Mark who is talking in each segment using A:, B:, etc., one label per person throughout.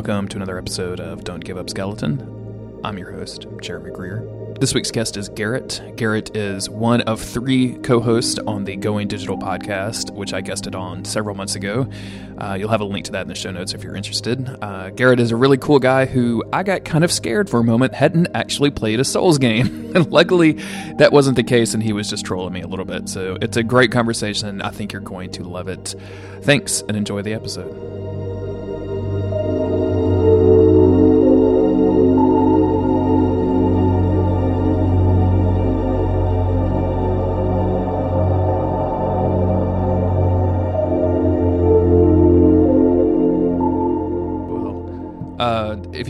A: Welcome to another episode of Don't Give Up Skeleton. I'm your host, Jeremy Greer. This week's guest is Garrett. Garrett is one of three co hosts on the Going Digital podcast, which I guested on several months ago. Uh, you'll have a link to that in the show notes if you're interested. Uh, Garrett is a really cool guy who I got kind of scared for a moment, hadn't actually played a Souls game. and luckily, that wasn't the case, and he was just trolling me a little bit. So it's a great conversation. I think you're going to love it. Thanks, and enjoy the episode.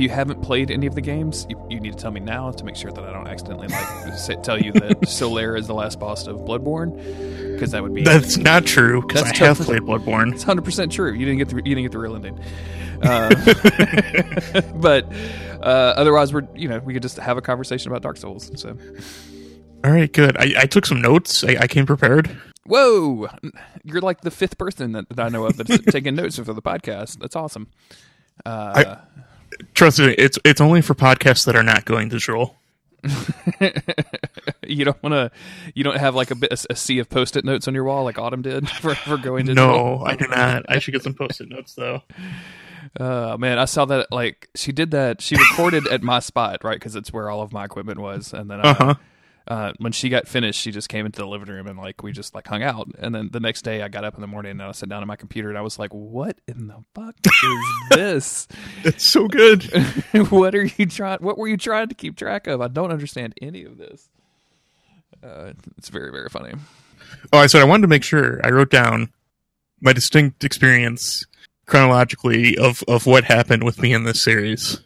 A: You haven't played any of the games, you, you, need to tell me now to make sure that I don't accidentally like tell you that Solaire is the last boss of Bloodborne, because that would be
B: that's not true. Because I have played Bloodborne.
A: It's hundred percent true. You didn't get the you didn't get the real ending. Uh, but uh, otherwise, we're you know we could just have a conversation about Dark Souls. So,
B: all right, good. I, I took some notes. I, I came prepared.
A: Whoa, you're like the fifth person that, that I know of that's taking notes for the podcast. That's awesome.
B: Uh, I, trust me, it's it's only for podcasts that are not going to digital.
A: you don't want to. You don't have like a bit a, sea of post-it notes on your wall like Autumn did for, for going
B: to. No, I do not. I should get some post-it notes though.
A: Uh man, I saw that like she did that. She recorded at my spot, right? Because it's where all of my equipment was, and then uh, uh-huh uh, when she got finished, she just came into the living room and like we just like hung out. And then the next day, I got up in the morning and I sat down at my computer and I was like, "What in the fuck is this?
B: it's so good.
A: what are you trying? What were you trying to keep track of? I don't understand any of this. Uh, it's very very funny.
B: Oh, I said I wanted to make sure I wrote down my distinct experience chronologically of of what happened with me in this series.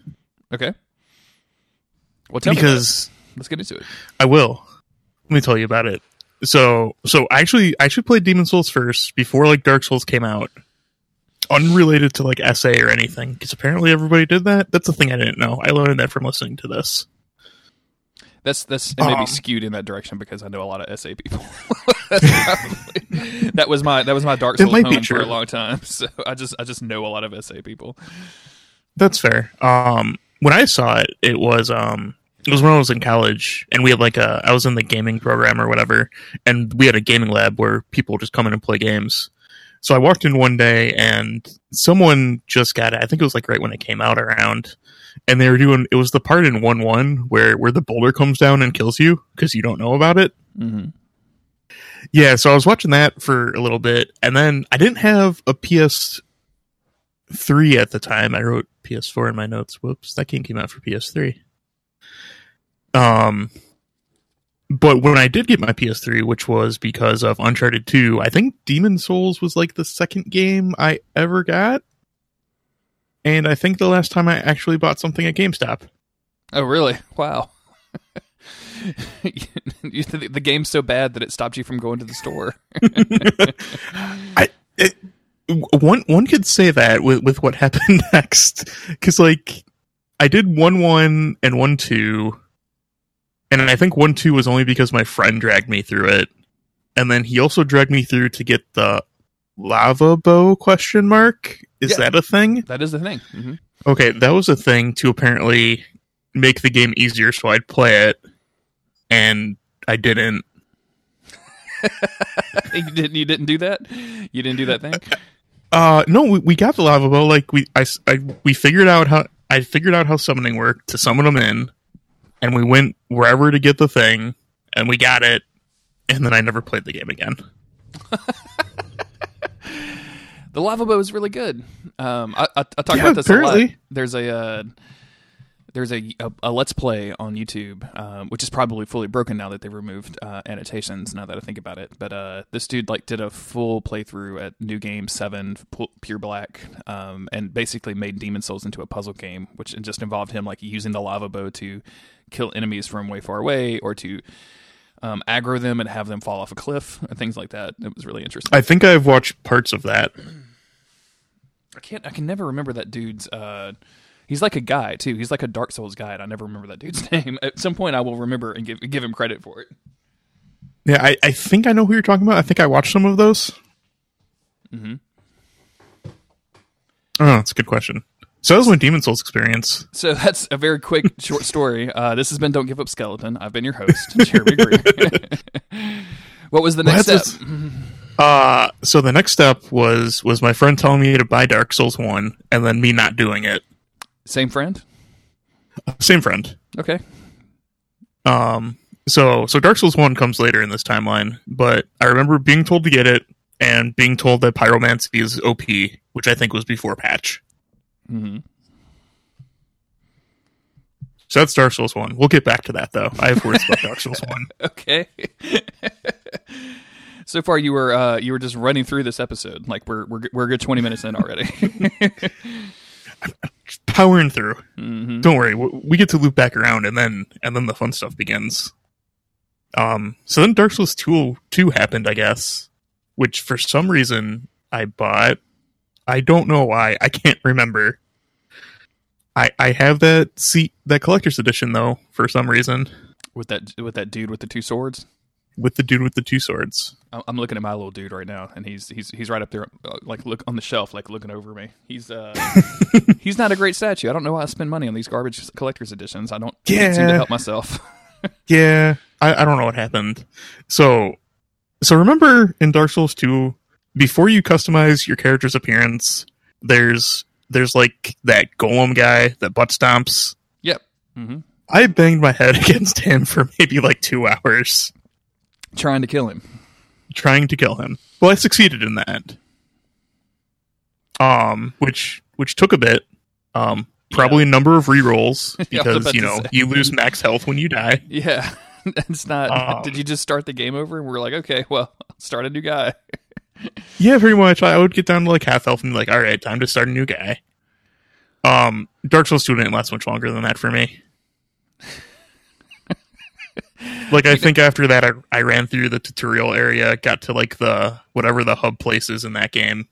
A: Okay.
B: Well, tell because
A: let's get into it.
B: I will. Let me tell you about it. So, so actually, I should play Demon Souls first before like Dark Souls came out, unrelated to like SA or anything. Because apparently everybody did that. That's the thing I didn't know. I learned that from listening to this.
A: That's that's it may um, be skewed in that direction because I know a lot of SA people. probably, that was my that was my Dark Souls home for a long time. So I just I just know a lot of SA people.
B: That's fair. Um, when I saw it, it was um it was when I was in college, and we had like a I was in the gaming program or whatever, and we had a gaming lab where people just come in and play games. So I walked in one day, and someone just got it. I think it was like right when it came out around, and they were doing it was the part in one one where where the boulder comes down and kills you because you don't know about it. Mm-hmm. Yeah, so I was watching that for a little bit, and then I didn't have a PS three at the time. I wrote PS4 in my notes. Whoops, that game came out for PS3. Um, but when I did get my PS3, which was because of Uncharted 2, I think Demon Souls was like the second game I ever got. And I think the last time I actually bought something at GameStop.
A: Oh, really? Wow. the game's so bad that it stopped you from going to the store.
B: I it, one one could say that with with what happened next, because like I did one one and one two, and I think one two was only because my friend dragged me through it, and then he also dragged me through to get the lava bow question mark. Is yeah, that a thing?
A: That is a thing. Mm-hmm.
B: Okay, that was a thing to apparently make the game easier, so I'd play it, and I didn't.
A: you didn't. You didn't do that. You didn't do that thing.
B: Uh, no, we, we got the lava bow. Like we, I, I, we figured out how I figured out how summoning worked to summon them in, and we went wherever to get the thing, and we got it, and then I never played the game again.
A: the lava bow is really good. Um, I, I, I talk yeah, about this apparently. a lot. There's a uh, there's a, a, a, let's play on YouTube, um, which is probably fully broken now that they've removed uh, annotations. Now that I think about it, but uh, this dude like did a full playthrough at New Game Seven Pure Black, um, and basically made Demon Souls into a puzzle game, which just involved him like using the lava bow to kill enemies from way far away or to um, aggro them and have them fall off a cliff and things like that. It was really interesting.
B: I think I've watched parts of that.
A: I can't. I can never remember that dude's. Uh, He's like a guy too. He's like a Dark Souls guy, and I never remember that dude's name. At some point, I will remember and give give him credit for it.
B: Yeah, I, I think I know who you're talking about. I think I watched some of those.
A: Hmm.
B: Oh, that's a good question. So that was my Demon Souls experience.
A: So that's a very quick, short story. Uh, this has been a very quick, short story. This has been Don't Give Up Skeleton. I've been your host, Jeremy Green. what was the next
B: Well,
A: step?
B: Uh, so the next step was was my friend telling me to buy Dark Souls one, and then me not doing it.
A: Same friend?
B: Same friend.
A: Okay.
B: Um, so so Dark Souls one comes later in this timeline, but I remember being told to get it and being told that pyromancy is OP, which I think was before patch.
A: Mm-hmm.
B: So that's Dark Souls one. We'll get back to that though. I have words about Dark Souls one.
A: Okay. so far, you were uh, you were just running through this episode. Like we're we're we're a good twenty minutes in already.
B: Powering through.
A: hmm
B: Don't worry, we we get to loop back around, and then and then the fun stuff begins. Um, so then Dark Souls two two happened, I guess, which for some reason I bought. I don't know why. I can't remember. I I have that seat that collector's edition though for some reason
A: With that with that dude with the two swords.
B: With the dude with the two swords.
A: I'm looking at my little dude right now, and he's he's he's right up there, uh, like look on the shelf, like looking over me. He's uh he's not a great statue. I don't know why I spend money on these garbage collector's editions. I don't can't seem to help myself.
B: Yeah, I, I don't know what happened. So, so remember in Dark Souls 2, before you customize your character's appearance, there's there's like that golem guy that butt stomps.
A: yep. Mm-hmm.
B: I banged my head against him for maybe like two hours
A: Trying to kill him.
B: trying to kill him. Well, I succeeded in that. Um, which which took a bit. Um, probably a number of rerolls because you know you lose max health when you die.
A: Yeah. it's not.
B: Um,
A: did you just start the game over and we're like, okay, well, start a new guy?
B: Yeah, pretty much. I would get down to like half health and be like, all right, time to start a new guy. Um, Dark Souls 2 didn't last much longer than that for me. Like, I think after that, I, I ran through the tutorial area, got to like the whatever the hub place is in that game.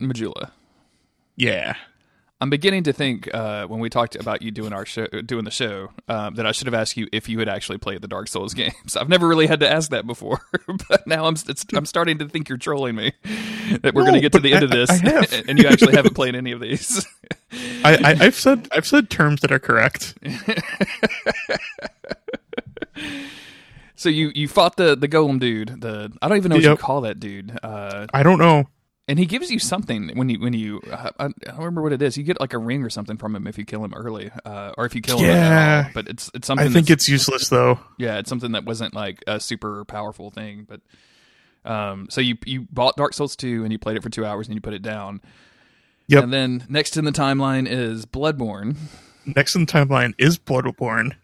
A: Majula.
B: Yeah.
A: I'm beginning to think uh, when we talked about you doing our show, doing the show, um, that I should have asked you if you had actually played the Dark Souls games. I've never really had to ask that before, but now I'm it's, I'm starting to think you're trolling me. That we're
B: No,
A: going to get to the end of this, and you actually haven't played any of these.
B: I, I, I've said I've said terms that are correct.
A: So you you fought the the golem dude. The I don't even know what you call that dude. Uh,
B: I don't know.
A: and he gives you something when you when you uh, I, I don't remember what it is. You get like a ring or something from him if you kill him early, uh, or if you kill him.
B: Yeah.
A: all. But it's it's something.
B: I think it's useless though.
A: yeah, it's something that wasn't like a super powerful thing. But um, so you you bought Dark Souls two and you played it for two hours and you put it down.
B: Yep.
A: And then next in the timeline is Bloodborne.
B: Next in the timeline is Bloodborne,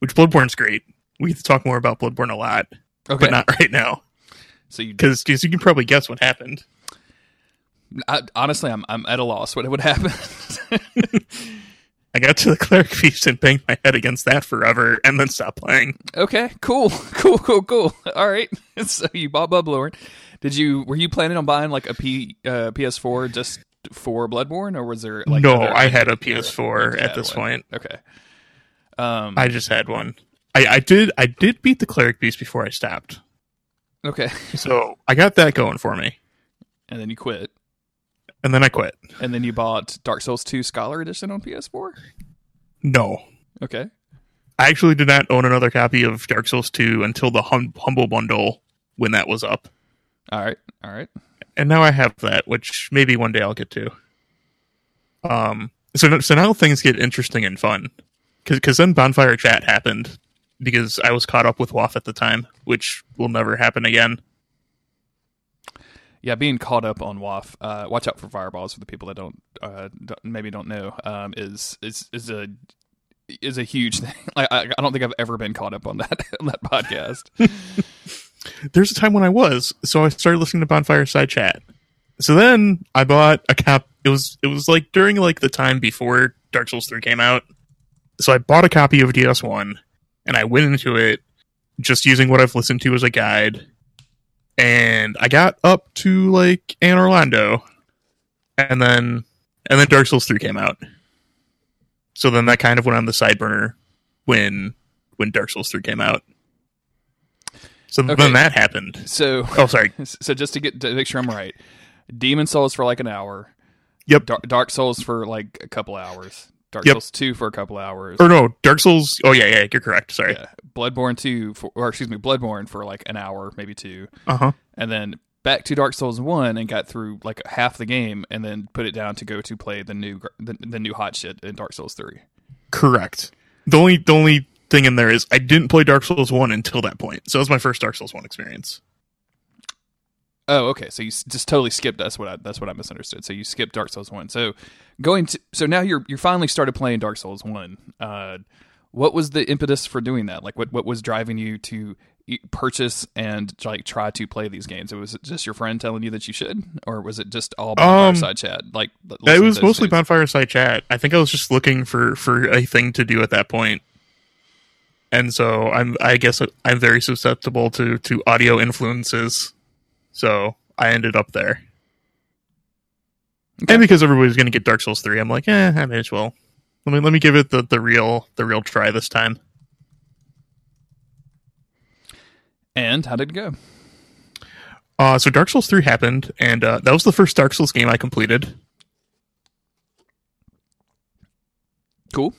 B: which Bloodborne's great. We get to talk more about Bloodborne a lot,
A: Okay.
B: but not right now.
A: so you
B: because you can probably guess what happened.
A: I, honestly, I'm I'm at a loss. What would happen?
B: I got to the cleric feast and banged my head against that forever, and then stopped playing.
A: okay, cool, cool, cool, cool. All right. So you bought Bloodborne. Did you were you planning on buying like a P uh, PS4 just for Bloodborne, or was there like
B: no, I had a PS4 at this point.
A: Okay. Um.
B: I just had one. I, I did I did beat the cleric beast before I stopped,
A: okay.
B: so I got that going for me,
A: And then you quit.
B: and then I quit.
A: And then you bought Dark Souls 2 Scholar Edition on PS4?
B: No,
A: Okay.
B: I actually did not own another copy of Dark Souls 2 until the hum- Humble Bundle when that was up,
A: All right. All right.
B: and now I have that, which maybe one day I'll get to. Um, so so now things get interesting and fun, because then bonfire chat happened because I was caught up with WAF at the time, which will never happen again.
A: Yeah, being caught up on WAF, uh, watch out for fireballs for the people that don't, uh, don't maybe don't know, um, is, is, is a, is a huge thing. Like, I, I don't think I've ever been caught up on that, on that podcast.
B: There's a time when I was, so I started listening to Bonfire Side Chat. So then I bought a cap. It was it was like during like the time before Dark Souls three came out. So I bought a copy of DS one, and I went into it just using what I've listened to as a guide. And I got up to like Anor Londo, and then and then Dark Souls three came out. So then that kind of went on the side burner when when Dark Souls three came out. So
A: Okay.
B: then that happened.
A: So,
B: Oh, sorry.
A: so just to get, to make sure I'm right, Demon Souls for like an hour,
B: Yep.
A: Dar- Dark Souls for like a couple hours. Dark
B: Yep.
A: Souls 2 for a couple hours.
B: Or no, Dark Souls. Oh yeah, yeah, you're correct. Sorry.
A: Yeah. Bloodborne 2 for or excuse me, Bloodborne for like an hour, maybe 2.
B: Uh huh.
A: And then back to Dark Souls 1 and got through like half the game and then put it down to go to play the new the, the new hot shit in Dark Souls 3.
B: Correct. The only the only thing in there is I didn't play Dark Souls one until that point, so it was my first Dark Souls one experience.
A: Oh, okay. So you just totally skipped. That's what I, that's what I misunderstood. So you skipped Dark Souls one. So going to so now you're you're finally started playing Dark Souls one. Uh, what was the impetus for doing that? Like what what was driving you to purchase and like try to play these games? It Was it just your friend telling you that you should, or was it just all
B: Um,
A: fireside chat? Like
B: It was mostly
A: things?
B: bonfire side chat. I think I was just looking for for a thing to do at that point, and so I'm I guess I'm very susceptible to to audio influences. So I ended up there,
A: Okay.
B: and because everybody's going to get Dark Souls three, I'm like, eh, I may as well. Let me let me give it the, the real the real try this time.
A: And how did it go?
B: Uh, so Dark Souls three happened, and uh, that was the first Dark Souls game I completed.
A: Cool.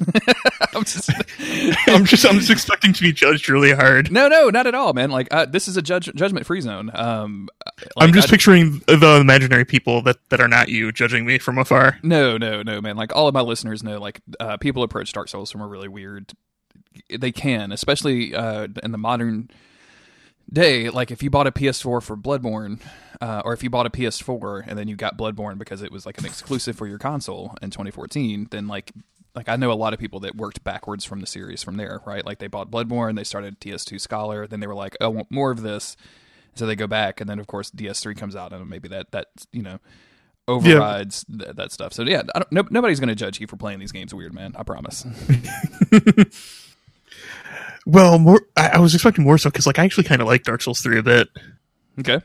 A: I'm just,
B: I'm just I'm just expecting to be judged really hard.
A: no, no, not at all, man. Like uh, this is a judge, judgment free zone. Um,
B: I'm just
A: I-
B: picturing the imaginary people that, that are not you judging me from afar.
A: No, no, no, man. Like all of my listeners know, like uh, people approach Dark Souls from a really weird. They can, especially uh, in the modern day. Like if you bought a PS4 for Bloodborne, uh, or if you bought a PS4 and then you got Bloodborne because it was like an exclusive for your console in 2014, then like like I know a lot of people that worked backwards from the series from there, right? Like they bought Bloodborne, they started DS2 Scholar, then they were like, oh, I want more of this. So they go back, and then of course DS3 comes out, and maybe that that you know overrides th- that stuff. So yeah, I don't, no, nobody's going to judge you for playing these games weird, man. I promise.
B: Well, more I, I was expecting more so because like I actually kind of like Dark Souls three a bit.
A: okay.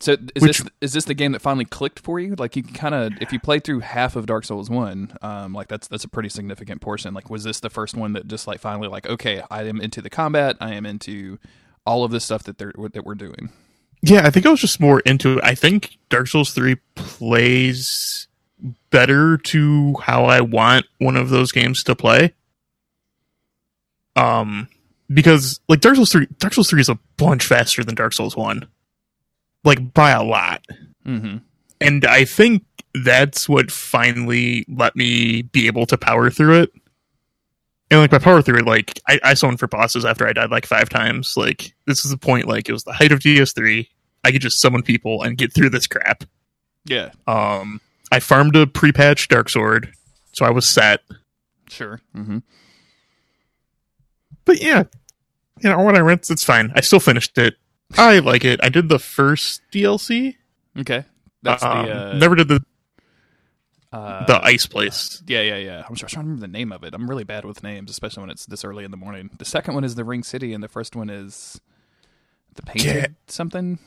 A: So is
B: Which-
A: this is this the game that finally clicked for you? Like you kind of if you played through half of Dark Souls one, um, like that's that's a pretty significant portion. Like was this the first one that just like finally like okay, I am into the combat, I am into all of this stuff that they're that we're doing.
B: Yeah, I think I was just more into it. I think Dark Souls three plays better to how I want one of those games to play. Um, because like Dark Souls three, Dark Souls three is a bunch faster than Dark Souls one, like by a lot.
A: Mm-hmm.
B: and I think that's what finally let me be able to power through it. And like by power through it, like I, I summoned for bosses after I died like five times. Like this is the point. Like it was the height of DS3. I could just summon people and get through this crap.
A: Yeah,
B: Um, I farmed a pre-patched Dark Sword, so I was set.
A: sure. Mm-hmm.
B: But yeah, you know what I rent, it's fine. I still finished it. I like it. I did the first DLC.
A: Okay, that's
B: Um,
A: the uh,
B: never did the
A: uh,
B: the ice place.
A: Yeah, yeah, yeah. I'm, try- trying to remember the name of it. I'm really bad with names, especially when it's this early in the morning. The second one is the Ring City, and the first one is the Painted
B: Yeah.
A: something.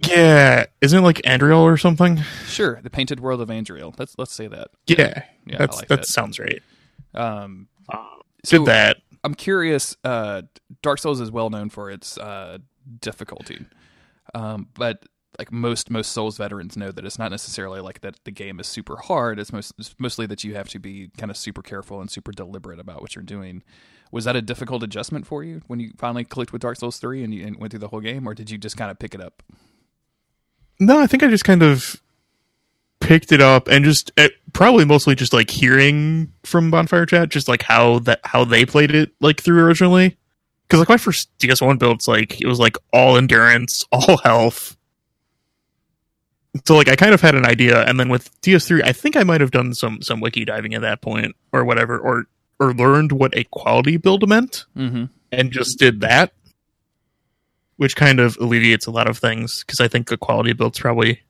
B: Yeah, isn't it like Andriel or something?
A: Sure, the Painted World of Andriel. Let's let's say that.
B: Yeah,
A: yeah, like
B: that,
A: that.
B: sounds right.
A: Um,
B: Uh,
A: so
B: did that.
A: I'm curious. Uh, Dark Souls is well known for its uh, difficulty, um, but like most most Souls veterans know that it's not necessarily like that the game is super hard. It's most it's mostly that you have to be kind of super careful and super deliberate about what you're doing. Was that a difficult adjustment for you when you finally clicked with Dark Souls three and you and went through the whole game, or did you just kind of pick it up?
B: No, I think I just kind of picked it up and just it, probably mostly just like hearing from Bonfire Chat, just like how that how they played it like through originally. Because like my first DS1 builds, like it was like all endurance, all health. So like I kind of had an idea, and then with DS3, I think I might have done some some wiki diving at that point or whatever, or or learned what a quality build meant.
A: Mm-hmm.
B: and just did that, which kind of alleviates a lot of things because I think a quality build's probably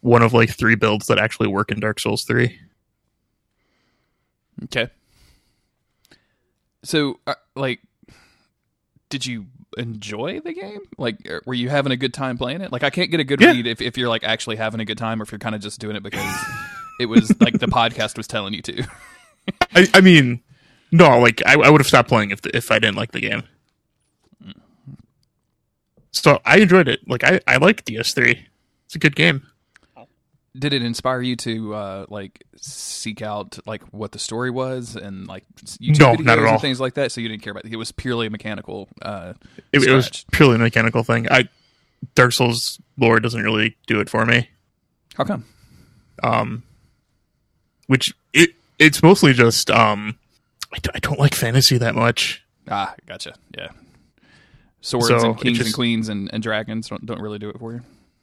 B: one of like three builds that actually work in Dark Souls three.
A: Okay. So, uh, like, did you enjoy the game? Like, er, were you having a good time playing it? Like, I can't get a good
B: Yeah.
A: read if, if you're like actually having a good time, or if you're kind of just doing it because it was like the podcast was telling you to.
B: I, I mean, no, like I, I would have stopped playing if if I didn't like the game. So I enjoyed it. Like I, I like DS3. It's a good game.
A: Did it inspire you to uh, like seek out like what the story was and like YouTube
B: no,
A: videos
B: not at all.
A: things like that? So you didn't care about it. It was purely a mechanical. Uh,
B: it, it was purely a mechanical thing. I Dark Souls lore doesn't really do it for me.
A: How come?
B: Um, which it it's mostly just um, I d- I don't like fantasy that much.
A: Ah, gotcha. Yeah, swords so and kings just, and queens and, and dragons don't don't really do it for you.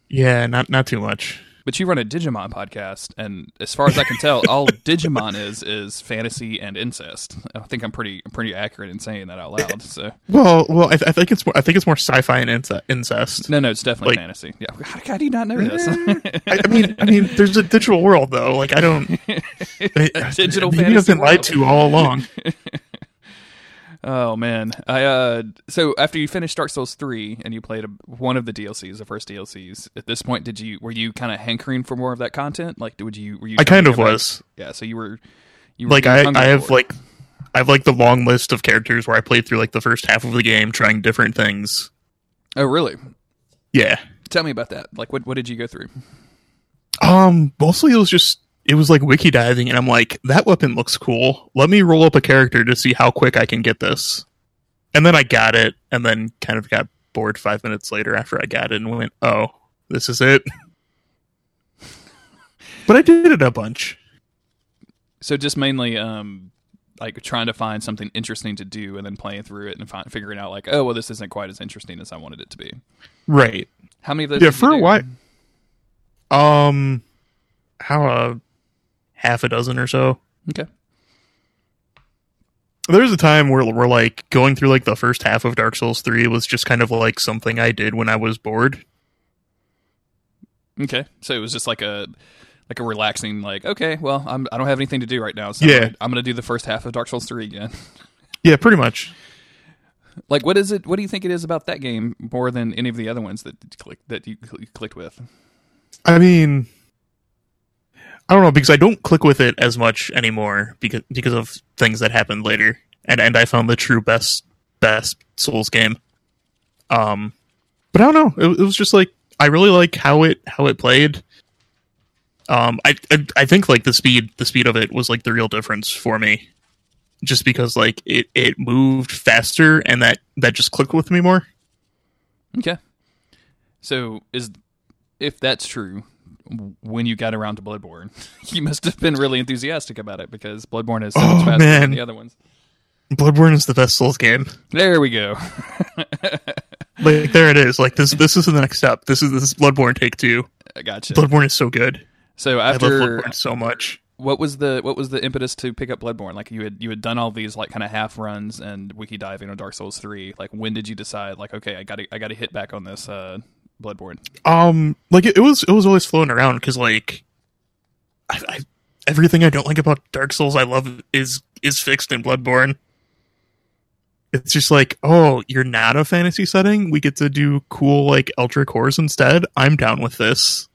B: Yeah, not not too much.
A: But you run a Digimon podcast, and as far as I can tell, all Digimon is is fantasy and incest. I think I'm pretty pretty accurate in saying that out loud. Eh, so
B: well, well, I, I think it's more I think it's more sci-fi and incest.
A: No, no, it's definitely like, fantasy. Yeah, how, how, do you not know this?
B: I, I, mean, I mean, there's a digital world though. Like I don't.
A: digital.
B: Maybe I've been lied to all along.
A: Oh man, I uh. So after you finished Dark Souls three and you played a, one of the DLCs, the first DLCs, at this point, did you were you kind of hankering for more of that content? Like, would you were you?
B: I kind of was.
A: Yeah. So you were. You were
B: like I I have like I have like the long list of characters where I played through like the first half of the game trying different things.
A: Oh really?
B: Yeah.
A: Tell me about that. Like, what what did you go through?
B: Um, mostly it was just it was like wiki diving, and I'm like, that weapon looks cool. Let me roll up a character to see how quick I can get this. And then I got it, and then kind of got bored five minutes later after I got it, and went, oh, this is it. but I did it a bunch.
A: So just mainly, um, like trying to find something interesting to do, and then playing through it and find, figuring out like, oh, well, this isn't quite as interesting as I wanted it to be.
B: Right.
A: How many of those?
B: Yeah, for a while. Um, how uh half a dozen or so.
A: Okay.
B: There's a time where we're like going through like the first half of Dark Souls 3 was just kind of like something I did when I was bored.
A: Okay. So it was just like a like a relaxing like okay, well, I'm I don't have anything to do right now, so
B: yeah.
A: I'm going to do the first half of Dark Souls 3 again.
B: yeah, pretty much.
A: Like what is it what do you think it is about that game more than any of the other ones that you click, that you clicked with?
B: I mean, I don't know because I don't click with it as much anymore because because of things that happened later, and and I found the true best best Souls game. Um, but I don't know. It, it was just like I really like how it how it played. Um, I, I I think like the speed the speed of it was like the real difference for me, just because like it it moved faster and that that just clicked with me more.
A: Okay. So is if that's true, when you got around to Bloodborne. you must have been really enthusiastic about it because Bloodborne is so oh, much faster man. than the other ones.
B: Bloodborne is the best Souls game.
A: There we go.
B: like there it is. Like this this is the next step. This is this is Bloodborne take two.
A: I gotcha.
B: Bloodborne is so good.
A: So after
B: I love Bloodborne so much.
A: What was the what was the impetus to pick up Bloodborne? Like you had you had done all these like kind of half runs and wiki diving on Dark Souls three. Like when did you decide like okay I got to I got to hit back on this uh Bloodborne?
B: Um, like it, it was it was always flowing around because like, I, I everything I don't like about Dark Souls I love is is fixed in Bloodborne. It's just like, oh, you're not a fantasy setting. We get to do cool like Eldritch horrors instead. I'm down with this.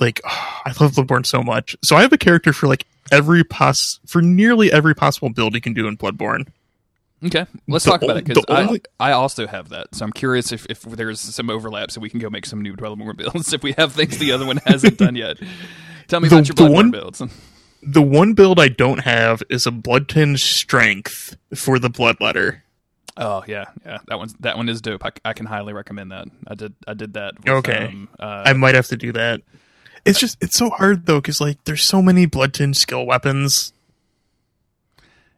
B: Like, oh, I love Bloodborne so much. So I have a character for like every pos for nearly every possible build you can do in Bloodborne.
A: Okay, let's the talk about it because I, I also have that. So I'm curious if, if there's some overlap so we can go make some new Bloodborne builds if we have things the other one hasn't done yet. Tell me the, about your Bloodborne one, builds.
B: The one build I don't have is a Blood Tinge Strength for the Bloodletter.
A: Oh yeah, yeah. That one's that one is dope. I, I can highly recommend that. I did I did that. With,
B: okay, um, uh, I might have to do that. It's just it's so hard though because like there's so many Blood Tinge skill weapons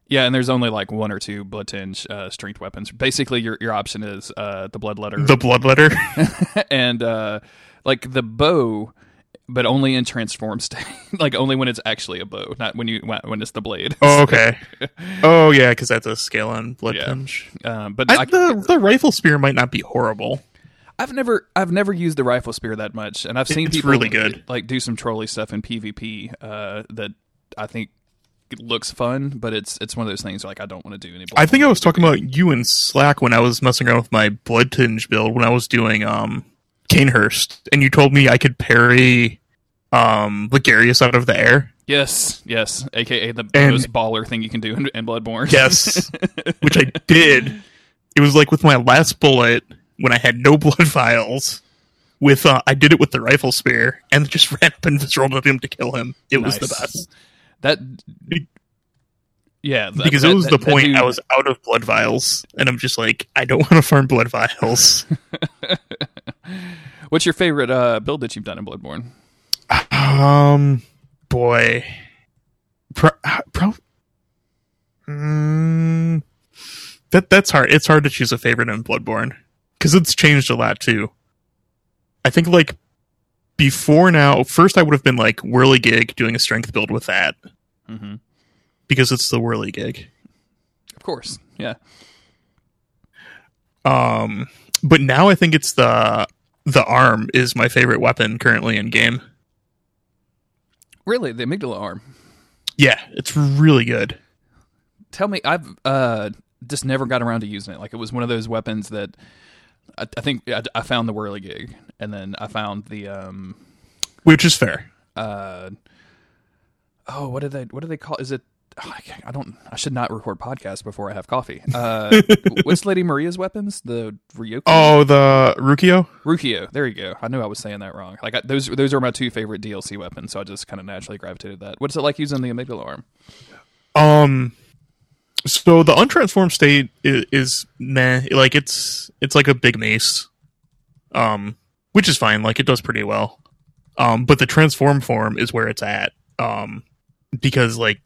A: yeah, and there's only like one or two blood tinge uh, strength weapons. Basically, your your option is uh, the bloodletter,
B: the bloodletter,
A: and uh, like the bow, but only in transform state. like only when it's actually a bow, not when you when it's the blade.
B: Oh, okay. oh yeah, because that's a scale on blood yeah. tinge.
A: Um, but
B: I, I, the the rifle spear might not be horrible.
A: I've never I've never used the rifle spear that much, and I've seen
B: it's
A: people
B: really good.
A: like do some trolley stuff in PvP uh, that I think looks fun, but it's it's one of those things like I don't want to do anymore.
B: I think I was talking about you in Slack when I was messing around with my blood tinge build when I was doing um Cainhurst, and you told me I could parry um Logarius out of the air.
A: Yes, yes, aka the and, most baller thing you can do in, in Bloodborne.
B: Yes, which I did. It was like with my last bullet when I had no blood vials. with uh, I did it with the rifle spear and just ran up and just rolled at him to kill him. It nice. was the best.
A: That yeah,
B: that, because that, it was that, the point dude... I was out of blood vials, and I'm just like, I don't want to farm blood vials.
A: What's your favorite uh, build that you've done in Bloodborne?
B: Um, boy, pro, pro mm, that that's hard. It's hard to choose a favorite in Bloodborne because it's changed a lot too. I think like before now, first I would have been like Whirligig doing a strength build with that mm-hmm. because it's the Whirligig.
A: Of course, yeah.
B: Um, but now I think it's the the arm is my favorite weapon currently in game.
A: Really, the amygdala arm.
B: Yeah, it's really good.
A: Tell me, I've uh, just never got around to using it. Like it was one of those weapons that I, I think I, I, found the Whirligig, and then I found the um,
B: which is fair.
A: Uh, oh, what did they? What do they call? Is it oh, I don't. I should not record podcasts before I have coffee. Uh, what's Lady Maria's weapons? The Ryukyu.
B: Oh, the Rakuyo.
A: Rakuyo. There you go. I knew I was saying that wrong. Like I, those, those are my two favorite DLC weapons. So I just kind of naturally gravitated that. What's it like using the amygdala arm?
B: Um. So the untransformed state is, is meh. Like it's it's like a big mace. Um, which is fine. Like it does pretty well. Um, but the transform form is where it's at. Um, because like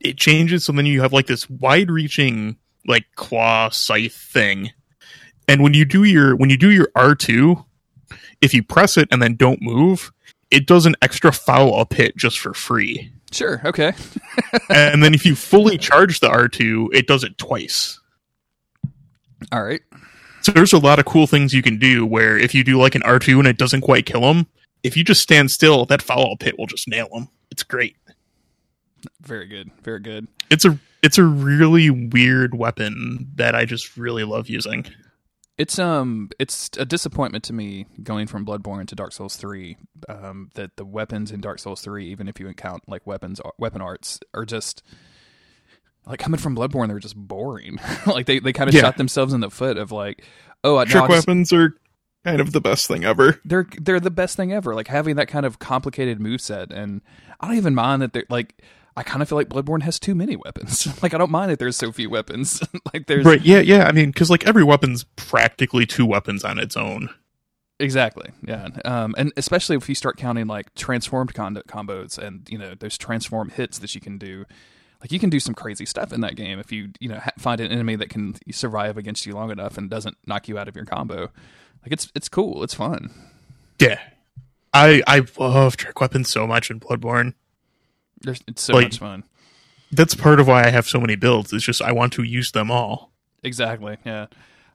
B: it changes so then you have like this wide reaching like claw scythe thing and when you do your when you do your r2 if you press it and then don't move it does an extra follow up hit just for free
A: sure okay
B: and then if you fully charge the r2 it does it twice
A: all right
B: so there's a lot of cool things you can do where if you do like an r2 and it doesn't quite kill him if you just stand still that follow pit will just nail him it's great
A: very good. Very good.
B: It's a it's a really weird weapon that I just really love using.
A: It's um it's a disappointment to me going from Bloodborne to Dark Souls 3 um that the weapons in Dark Souls 3 even if you count like weapons weapon arts are just like coming from Bloodborne they're just boring. like they they kind of yeah. shot themselves in the foot of like oh
B: trick weapons are kind of the best thing ever.
A: They're they're the best thing ever. Like having that kind of complicated move set and I don't even mind that they're like I kind of feel like Bloodborne has too many weapons. like I don't mind that there's so few weapons. like there's
B: right, yeah, yeah. I mean, because like every weapon's practically two weapons on its own.
A: Exactly. Yeah. Um, and especially if you start counting like transformed con- combos and you know those transform hits that you can do, like you can do some crazy stuff in that game if you you know ha- find an enemy that can survive against you long enough and doesn't knock you out of your combo. Like it's it's cool. It's fun.
B: Yeah. I I love trick weapons so much in Bloodborne.
A: There's, it's so like, much fun.
B: That's part of why I have so many builds. It's just I want to use them all.
A: Exactly. Yeah.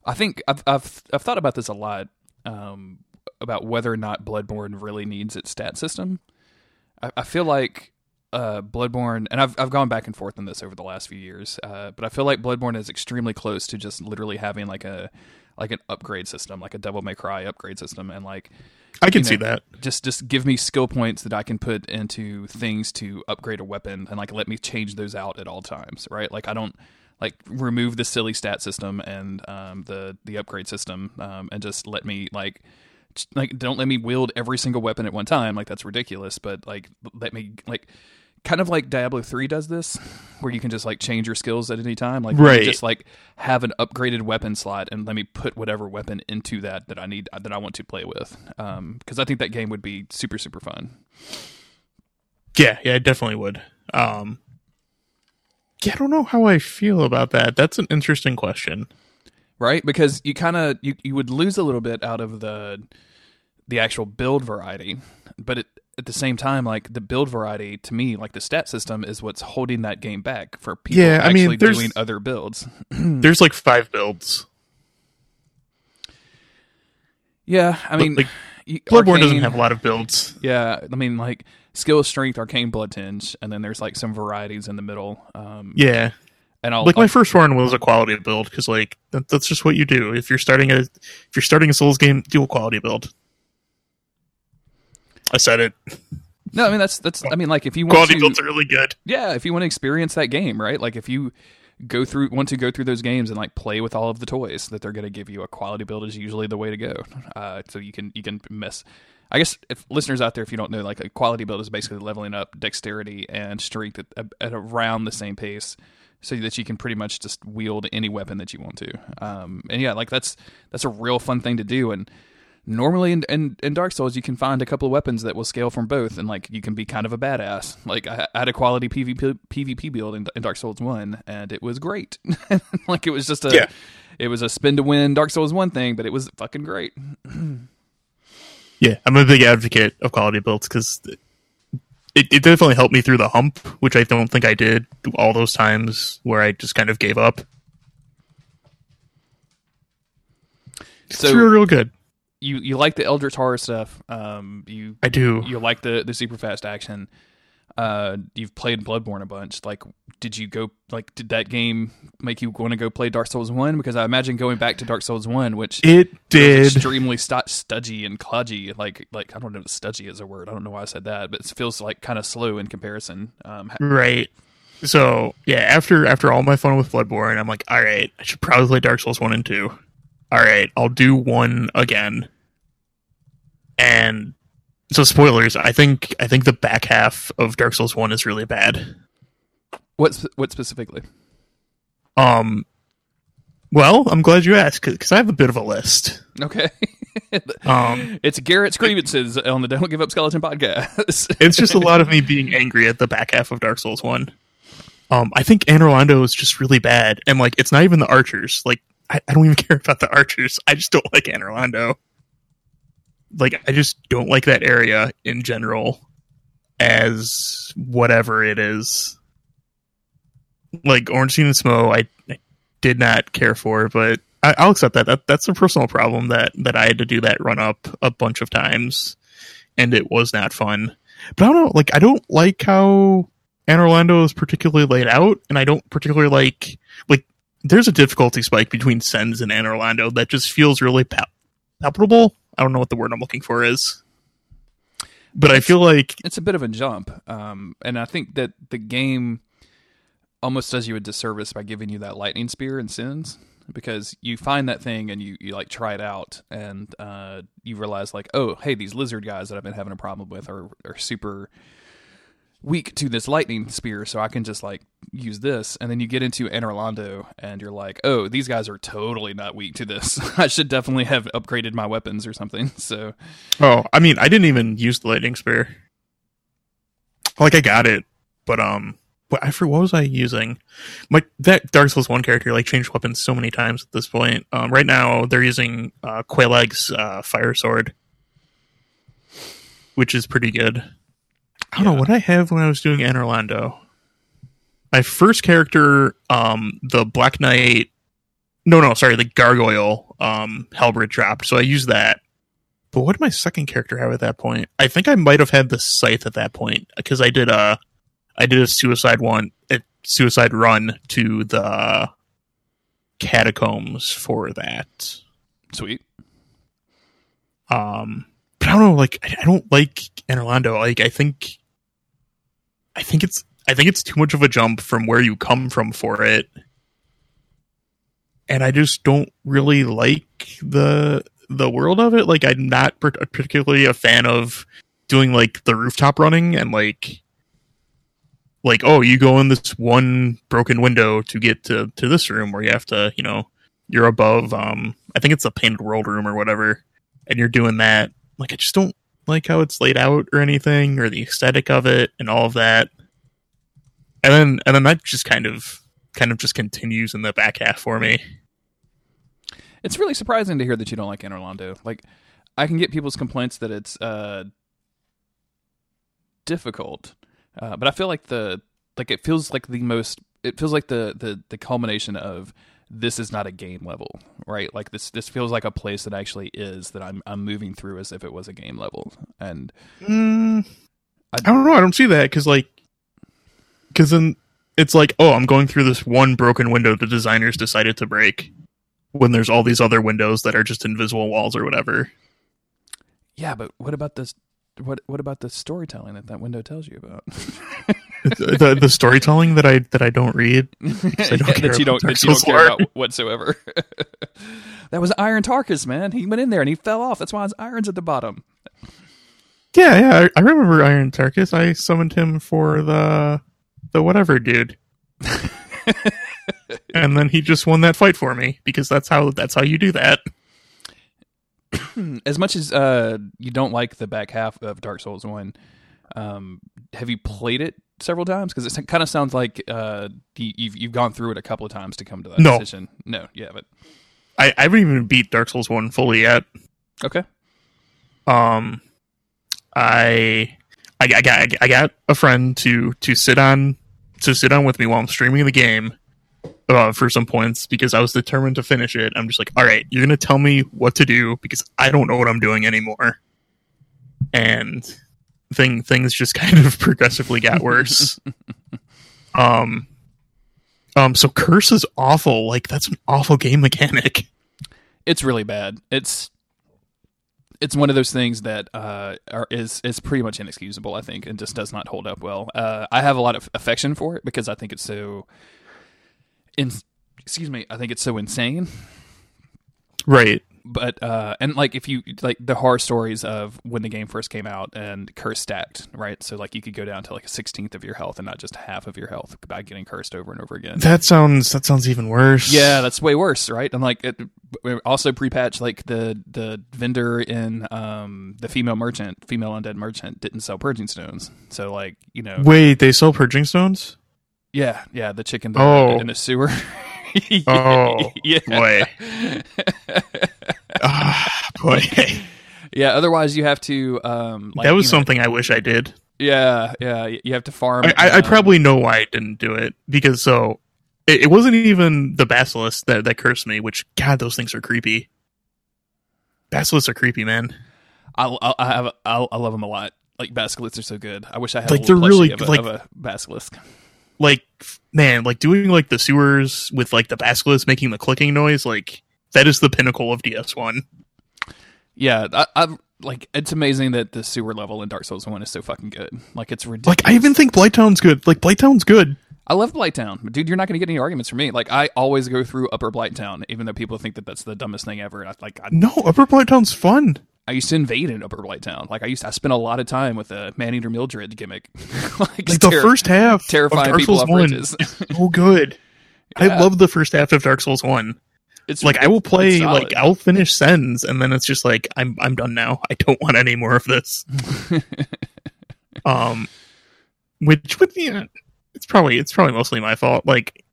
A: I think I've I've I've thought about this a lot um, about whether or not Bloodborne really needs its stat system. I, I feel like uh, Bloodborne, and I've I've gone back and forth on this over the last few years, uh, but I feel like Bloodborne is extremely close to just literally having like a like an upgrade system, like a Devil May Cry upgrade system, and like
B: I can you know, see that.
A: Just just give me skill points that I can put into things to upgrade a weapon and like let me change those out at all times, right? Like I don't like remove the silly stat system and um, the the upgrade system um, and just let me like like don't let me wield every single weapon at one time like that's ridiculous but like let me like kind of like Diablo 3 does this where you can just like change your skills at any time like
B: right.
A: just like have an upgraded weapon slot and let me put whatever weapon into that that I need that I want to play with um cuz I think that game would be super super fun.
B: Yeah, yeah, it definitely would. Um yeah, I don't know how I feel about that. That's an interesting question.
A: Right? Because you kind of you you would lose a little bit out of the the actual build variety, but it at the same time, like the build variety to me, like the stat system is what's holding that game back for people yeah, I actually mean, doing other builds.
B: there's like five builds.
A: Yeah, I mean,
B: like, Bloodborne Arcane, doesn't have a lot of builds.
A: Yeah, I mean, like skill, strength, arcane, blood tinge, and then there's like some varieties in the middle. Um,
B: yeah, and I'll, like my first one was a quality build because like that, that's just what you do if you're starting a if you're starting a Souls game, do a quality build. I said it.
A: No, I mean that's that's. I mean, like if you
B: want quality
A: to,
B: builds are really good.
A: Yeah, if you want to experience that game, right? Like if you go through want to go through those games and like play with all of the toys that they're going to give you a quality build is usually the way to go uh, so you can you can miss. i guess if listeners out there if you don't know like a quality build is basically leveling up dexterity and strength at, at around the same pace so that you can pretty much just wield any weapon that you want to um, and yeah like that's that's a real fun thing to do and normally in, in, in Dark Souls you can find a couple of weapons that will scale from both, and like you can be kind of a badass. Like I, I had a quality PvP PvP build in, in, Dark Souls One, and it was great. like it was just a yeah. it was a spin to win Dark Souls One thing, but it was fucking great.
B: yeah, I'm a big advocate of quality builds because. It, it definitely helped me through the hump, which I don't think I did all those times where I just kind of gave up. It's so, real, real good
A: you you like the Eldritch horror stuff. Um, you
B: I do.
A: You like the the super fast action. Uh, you've played Bloodborne a bunch. Like, did you go like did that game make you want to go play Dark Souls one? Because I imagine going back to Dark Souls one, which
B: it did
A: extremely st- studgy and kludgy. Like like I don't know if studgy is a word. I don't know why I said that, but it feels like kind of slow in comparison. Um,
B: right. So yeah, after after all my fun with Bloodborne, I'm like, all right, I should probably play Dark Souls one and two. All right, I'll do one again and so spoilers. I think I think the back half of Dark Souls One is really bad.
A: What what specifically?
B: Um. Well, I'm glad you asked because I have a bit of a list.
A: Okay. um, it's Garrett's grievances on the Don't Give Up Skeleton podcast.
B: it's just a lot of me being angry at the back half of Dark Souls One. Um, I think Anor Londo is just really bad, and like it's not even the archers. Like I, I don't even care about the archers. I just don't like Anor Londo like I just don't like that area in general as whatever it is. Like Ornstein and Smo, I, I did not care for, but I, will accept that. that. That's a personal problem that that I had to do that run up a bunch of times, and it was not fun. But I don't know, like I don't like how Anor Londo is particularly laid out, and I don't particularly like like there's a difficulty spike between Sen's and Anor Londo that just feels really pal- palpable I don't know what the word I'm looking for is. But it's, I feel like
A: it's a bit of a jump. Um, and I think that the game almost does you a disservice by giving you that lightning spear and Sen's because you find that thing and you, you like try it out and uh, you realize like oh hey these lizard guys that I've been having a problem with are are super weak to this lightning spear, so I can just like use this. And then you get into Anor Londo, and you're like, oh, these guys are totally not weak to this. I should definitely have upgraded my weapons or something. So,
B: oh, I mean, I didn't even use the lightning spear. Like I got it, but um, what I for what was I using? My that Dark Souls one character like changed weapons so many times at this point. Um, right now they're using uh, Quelaag's uh, fire sword, which is pretty good. I don't yeah. know what I have when I was doing Anor Londo. My first character, um, the Black Knight. No, no, sorry, the Gargoyle um, Halberd dropped, so I used that. But what did my second character have at that point? I think I might have had the scythe at that point because I did a, I did a suicide one, a suicide run to the catacombs for that.
A: Sweet.
B: Um, don't know, like I don't like Anor Londo. Like I think I think it's I think it's too much of a jump from where you come from for it. And I just don't really like the the world of it. Like I'm not particularly a fan of doing like the rooftop running and like like oh you go in this one broken window to get to to this room where you have to you know you're above um I think it's a painted world room or whatever and you're doing that like I just don't like how it's laid out or anything or the aesthetic of it and all of that. And then and then that just kind of kind of just continues in the back half for me.
A: It's really surprising to hear that you don't like Anor Londo. Like I can get people's complaints that it's uh difficult. Uh, but I feel like the like it feels like the most it feels like the the the culmination of this is not a game level, right? Like this this feels like a place that actually is that I'm I'm moving through as if it was a game level. And
B: mm, I, I don't know. I don't see that because like because then it's like oh I'm going through this one broken window the designers decided to break when there's all these other windows that are just invisible walls or whatever.
A: Yeah, but what about this? What what about the storytelling that that window tells you about?
B: the, the storytelling that I that I don't read, I don't
A: yeah, that you don't, that you don't care about whatsoever. that was Iron Tarkus, man. He went in there and he fell off. That's why his iron's at the bottom.
B: Yeah, yeah, I, I remember Iron Tarkus. I summoned him for the the whatever dude. and then he just won that fight for me because that's how that's how you do that.
A: as much as uh, you don't like the back half of Dark Souls One, um, have you played it several times? Because it kind of sounds like uh, you, you've you've gone through it a couple of times to come to that
B: no.
A: decision. No, yeah, but
B: I, I haven't even beat Dark Souls One fully yet.
A: Okay.
B: Um, I I, I got I got a friend to to sit on to sit on with me while I'm streaming the game uh, for some points because I was determined to finish it. I'm just like, all right, you're gonna tell me what to do because I don't know what I'm doing anymore. And thing things just kind of progressively got worse. um, um, so curse is awful. Like that's an awful game mechanic.
A: It's really bad. It's it's one of those things that uh, are, is is pretty much inexcusable, I think, and just does not hold up well. Uh, I have a lot of affection for it because I think it's so in, excuse me, I think it's so insane.
B: Right.
A: But uh and like if you like the horror stories of when the game first came out and curse stacked, right? So like you could go down to like a sixteenth of your health and not just half of your health by getting cursed over and over again.
B: That sounds that sounds even worse.
A: Yeah, that's way worse, right? And like it also pre-patch like the the vendor in um the female merchant, female undead merchant didn't sell purging stones. So like, you know
B: Wait, they sell purging stones?
A: Yeah, yeah, the chicken oh. in the sewer.
B: Oh yeah. boy. oh, boy.
A: Yeah. Otherwise, you have to. Um,
B: like, that was something know, I wish I did.
A: Yeah, yeah. You have to farm.
B: I, I, I probably know why I didn't do it because so it, it, wasn't even the basilisk that that cursed me. Which God, those things are creepy. Basilisks are creepy, man.
A: I I have I, I love them a lot. Like basilisks are so good. I wish I had
B: like they're really
A: a,
B: like
A: of a basilisk
B: like man, like doing like the sewers with like the basilisk making the clicking noise, like that is the pinnacle of DS1.
A: Yeah, I, I like it's amazing that the sewer level in Dark Souls One is so fucking good. Like it's ridiculous.
B: Like I even think Blighttown's good. Like Blighttown's good.
A: I love Blighttown, but dude, you're not going to get any arguments from me. Like I always go through Upper Blighttown, even though people think that that's the dumbest thing ever. I like I,
B: no Upper Blighttown's fun.
A: I used to invade in Upper Blighttown. Like I used, to, I spent a lot of time with the Maneater Mildred gimmick.
B: like, like the first half, terrifying of Dark Souls One, is so good. Yeah. I love the first half of Dark Souls One. It's like I will play, like I'll finish Sen's, and then it's just like I'm I'm done now. I don't want any more of this. um, which would be, it's probably it's probably mostly my fault. Like,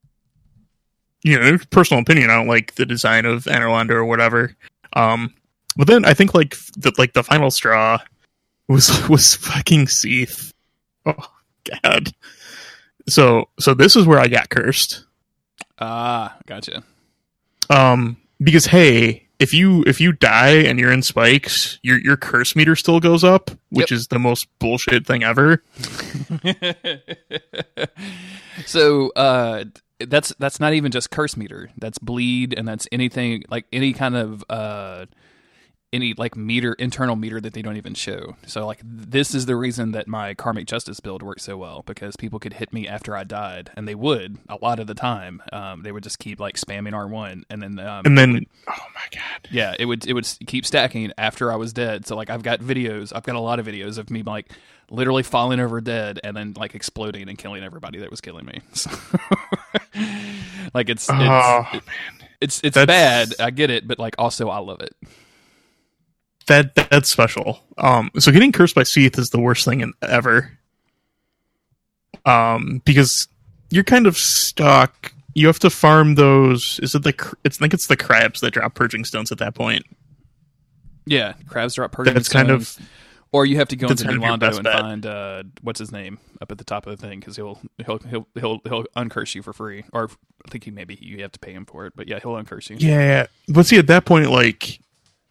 B: you know, personal opinion. I don't like the design of Anor Londo or whatever. Um, but then I think like the like the final straw was was fucking Seath. Oh god. So so this is where I got cursed.
A: Ah, gotcha.
B: Um because hey, if you if you die and you're in spikes, your your curse meter still goes up, which yep. is the most bullshit thing ever.
A: so uh that's that's not even just curse meter. That's bleed and that's anything like any kind of uh any like meter internal meter that they don't even show. So like this is the reason that my karmic justice build worked so well because people could hit me after I died, and they would a lot of the time. Um, they would just keep like spamming R one, and then um,
B: and then would, oh my god,
A: yeah, it would it would keep stacking after I was dead. So like I've got videos, I've got a lot of videos of me like literally falling over dead and then like exploding and killing everybody that was killing me. So, like it's it's, oh, it, it's it's That's... bad. I get it, but like also I love it
B: that that's special. Um, so getting cursed by Seath is the worst thing in, ever. Um, because you're kind of stuck. You have to farm those. Is it the? It's I think it's the crabs that drop purging stones at that point.
A: Yeah, crabs drop purging that's stones. kind of. Or you have to go into Londo and bet. find uh, what's his name up at the top of the thing because he'll he'll he'll he'll he'll uncurse you for free. Or I think he maybe you have to pay him for it, but yeah, he'll uncurse you.
B: Yeah, but see at that point, like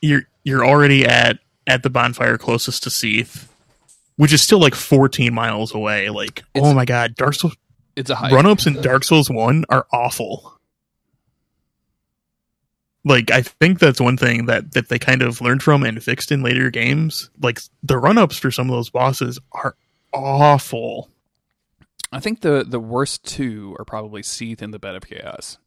B: you're you're already at at the bonfire closest to Seath, which is still like 14 miles away. Like, it's, oh my god, Dark Souls.
A: It's a
B: run ups in Dark Souls One are awful. Like, I think that's one thing that that they kind of learned from and fixed in later games. Like, the run ups for some of those bosses are awful.
A: I think the the worst two are probably Seath and the Bed of Chaos.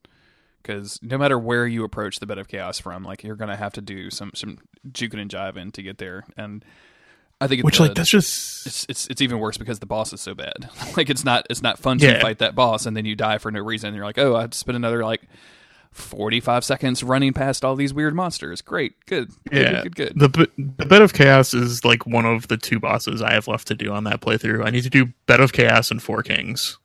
A: Because no matter where you approach the Bed of Chaos from, like you're gonna have to do some some juking and jiving to get there, and I think
B: which the, like that's just
A: it's, it's it's even worse because the boss is so bad. like it's not it's not fun to yeah. fight that boss, and then you die for no reason. And you're like, oh, I have to spend another like 45 seconds running past all these weird monsters. Great. Good.
B: Yeah.
A: Good, good,
B: good. The, the Bed of Chaos is like one of the two bosses I have left to do on that playthrough. I need to do Bed of Chaos and Four Kings.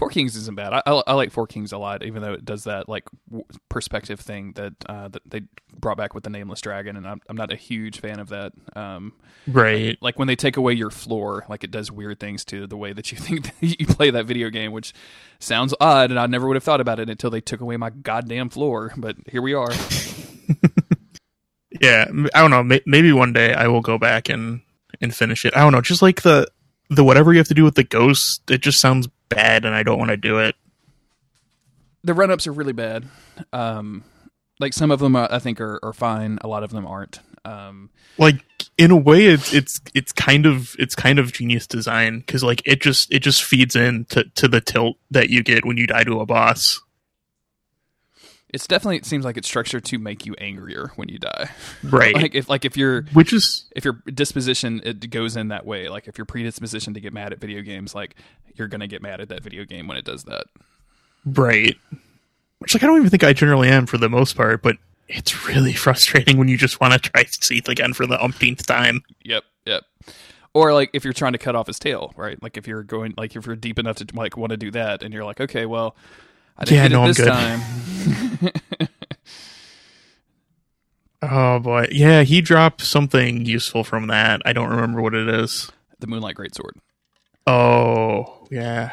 A: Four Kings isn't bad. I, I, I, like Four Kings a lot, even though it does that like w- perspective thing that uh, that they brought back with the Nameless Dragon, and I'm, I'm not a huge fan of that. Um,
B: right.
A: Like, like, when they take away your floor, like it does weird things to the way that you think that you play that video game, which sounds odd, and I never would have thought about it until they took away my goddamn floor. But here we are.
B: yeah, I don't know. Maybe one day I will go back and and finish it. I don't know. Just like the the whatever you have to do with the ghost, it just sounds bad, and I don't want to do it.
A: The run ups are really bad. Um, like some of them, I think are, are fine. A lot of them aren't. Um,
B: like in a way, it's it's it's kind of it's kind of genius design because like it just it just feeds in to to the tilt that you get when you die to a boss.
A: It's definitely it seems like it's structured to make you angrier when you die.
B: Right.
A: like if like if you're
B: which is
A: if your disposition it goes in that way, like if you're predisposition to get mad at video games, like you're gonna get mad at that video game when it does that.
B: Right. Which like I don't even think I generally am for the most part, but it's really frustrating when you just want to try Seath again for the umpteenth time.
A: Yep, yep. Or like if you're trying to cut off his tail, right? Like if you're going like if you're deep enough to like want to do that and you're like, okay, well I didn't yeah, no, it this time.
B: oh boy, yeah, he dropped something useful from that. I don't remember what it is.
A: The Moonlight Greatsword.
B: Oh yeah,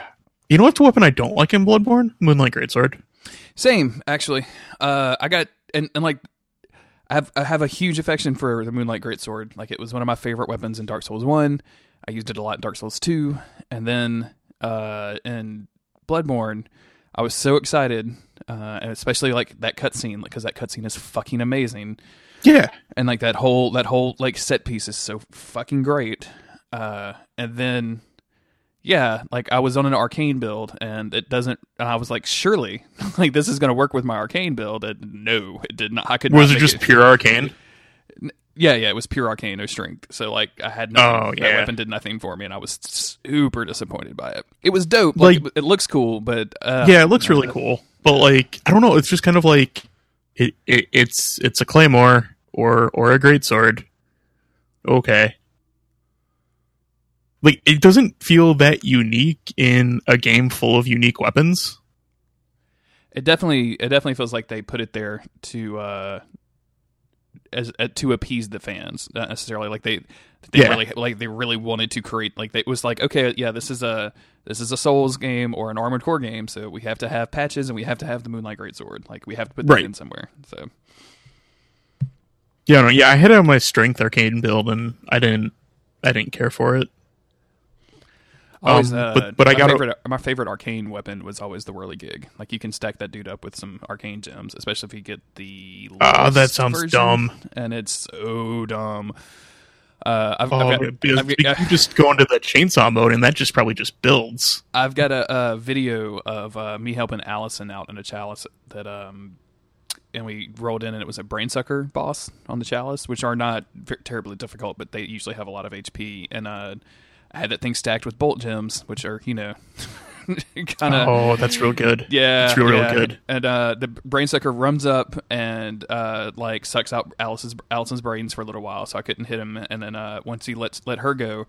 B: you know what's a weapon I don't like in Bloodborne? Moonlight Greatsword.
A: Same, actually. Uh, I got and, and like I have I have a huge affection for the Moonlight Greatsword. Like it was one of my favorite weapons in Dark Souls One. I used it a lot in Dark Souls Two, and then uh, in Bloodborne, I was so excited, uh, and especially like that cutscene because that cutscene is fucking amazing.
B: Yeah,
A: and like that whole that whole like set piece is so fucking great. Uh, and then yeah, like I was on an arcane build and it doesn't. And I was like, surely, like this is going to work with my arcane build. And no, it did not. I could.
B: Was it just it. pure arcane?
A: Yeah, yeah, it was pure arcane, no strength. So like I had no oh, yeah. that weapon did nothing for me, and I was super disappointed by it. It was dope, like, like it, it, looks cool, but uh,
B: yeah, it looks really cool. But like I don't know, it's just kind of like it, it it's it's a claymore or or a great sword. Okay, like it doesn't feel that unique in a game full of unique weapons.
A: It definitely it definitely feels like they put it there to uh as uh, to appease the fans, not necessarily like they they yeah. really like they really wanted to create like they, it was like okay yeah this is a this is a Souls game or an Armored Core game, so we have to have patches and we have to have the Moonlight Greatsword. Like we have to put that right. in somewhere. So
B: yeah, no, yeah, I had on my strength arcane build and I didn't I didn't care for it.
A: Always, um, uh, but, but I got favorite, my favorite arcane weapon was always the whirligig. Like you can stack that dude up with some arcane gems, especially if you get the.
B: Ah, uh, that sounds version, dumb.
A: And it's so dumb. Uh,
B: I've, oh, I've got, I've, you just go into the chainsaw mode, and that just probably just builds.
A: I've got a, a video of uh, me helping Allison out in a chalice that um, and we rolled in and it was a brain sucker boss on the chalice, which are not terribly difficult, but they usually have a lot of HP. And uh, I had that thing stacked with bolt gems, which are you know kind of.
B: Oh, that's real good.
A: Yeah,
B: it's real,
A: yeah.
B: real good.
A: And uh, the brain sucker runs up and uh, like sucks out Alice's Allison's brains for a little while, so I couldn't hit him. And then uh, once he lets let her go,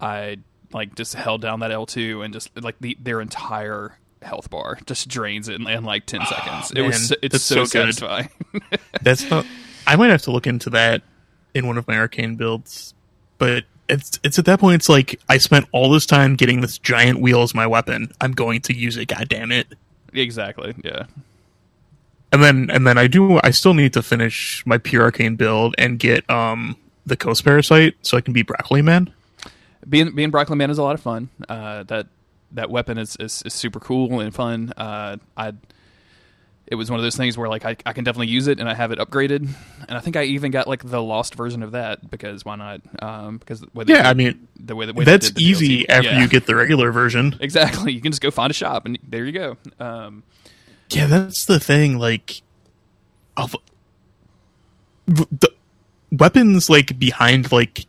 A: I like just held down that L two and just like the, their entire health bar just drains it in, in like ten oh, seconds. it was it's so, so satisfying.
B: that's not. I might have to look into that in one of my arcane builds, but it's it's at that point it's like I spent all this time getting this giant wheel as my weapon. I'm going to use it. God damn it!
A: Exactly. Yeah.
B: And then and then I do. I still need to finish my pure arcane build and get um the Kos Parasite so I can be broccoli man.
A: Being being broccoli man is a lot of fun. Uh, that that weapon is, is, is super cool and fun. Uh, I it was one of those things where like I, I can definitely use it and I have it upgraded, and I think I even got like the lost version of that because why not? Um, because
B: yeah, I mean the way, the way that's easy DLC. after yeah. you get the regular version.
A: Exactly, you can just go find a shop and there you go. Um,
B: yeah, that's the thing. Like, of the weapons like behind like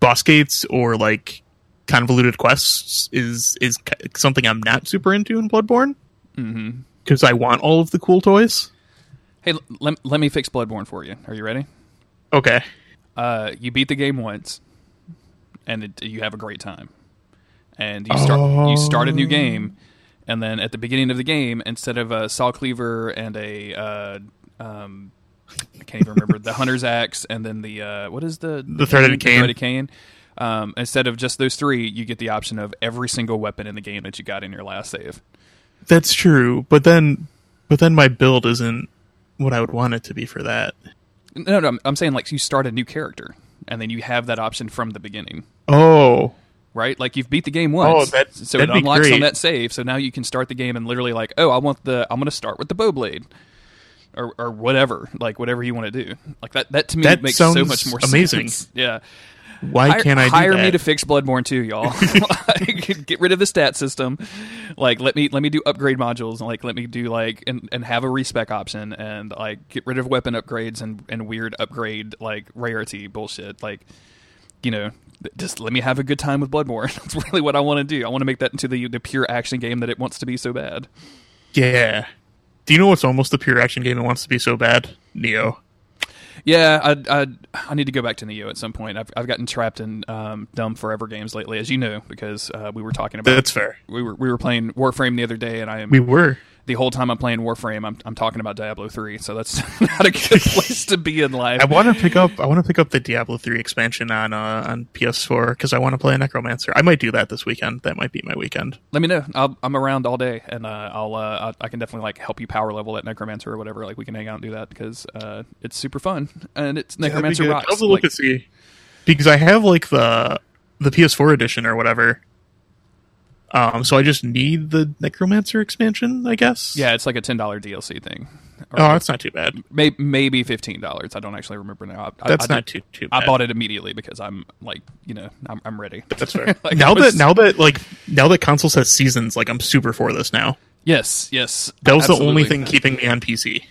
B: boss gates or like convoluted quests is is something I'm not super into in Bloodborne. Mm-hmm because I want all of the cool toys.
A: Hey, let, let me fix Bloodborne for you. Are you ready?
B: Okay.
A: Uh, you beat the game once, and it, you have a great time. And you start oh. you start a new game, and then at the beginning of the game, instead of a saw cleaver and a uh, um, I can't even remember the hunter's axe, and then the uh, what is the
B: the threaded cane?
A: Threaded cane. Um, instead of just those three, you get the option of every single weapon in the game that you got in your last save.
B: That's true, but then, but then my build isn't what I would want it to be for that.
A: No, no, I'm saying like you start a new character, and then you have that option from the beginning.
B: Oh,
A: right? Like you've beat the game once, oh, that, so it unlocks on that save. So now you can start the game and literally like, oh, I want the, I'm going to start with the bow blade, or or whatever, like whatever you want to do. Like that, that to me that makes so much more
B: amazing.
A: Sense. Yeah,
B: why can't I
A: hire me to fix Bloodborne too, y'all? Get rid of the stat system. Like let me let me do upgrade modules. and Like let me do like and, and have a respec option and like get rid of weapon upgrades and, and weird upgrade like rarity bullshit. Like you know, just let me have a good time with Bloodborne. That's really what I want to do. I want to make that into the the pure action game that it wants to be so bad.
B: Yeah. Do you know what's almost the pure action game it wants to be so bad? Nioh.
A: Yeah, I, I, I need to go back to Nioh at some point. I've I've gotten trapped in um, dumb forever games lately, as you know, because uh, we were talking about.
B: That's fair.
A: We were we were playing Warframe the other day, and I am.
B: We were
A: the whole time I'm playing Warframe, I'm, I'm talking about Diablo three, so that's not a good place to be in life.
B: I want to pick up I want to pick up the Diablo three expansion on uh, on PS4 because I want to play a Necromancer. I might do that this weekend. That might be my weekend.
A: Let me know. i am around all day, and uh, I'll uh, I can definitely like help you power level that Necromancer or whatever. Like we can hang out and do that because uh, it's super fun and it's Necromancer yeah, rocks.
B: I'll look like, see because I have like the the PS4 edition or whatever um, so I just need the Necromancer expansion, I guess.
A: Yeah, it's like a ten dollar DLC thing.
B: Or oh, that's not too bad.
A: Maybe, maybe fifteen dollars. I don't actually remember now.
B: I, that's I, not too too. Bad.
A: I bought it immediately because I'm like, you know, I'm, I'm ready.
B: That's fair. like now was, that now that like now that consoles has seasons, like I'm super for this now.
A: Yes, yes.
B: That was absolutely. the only thing keeping me on PC.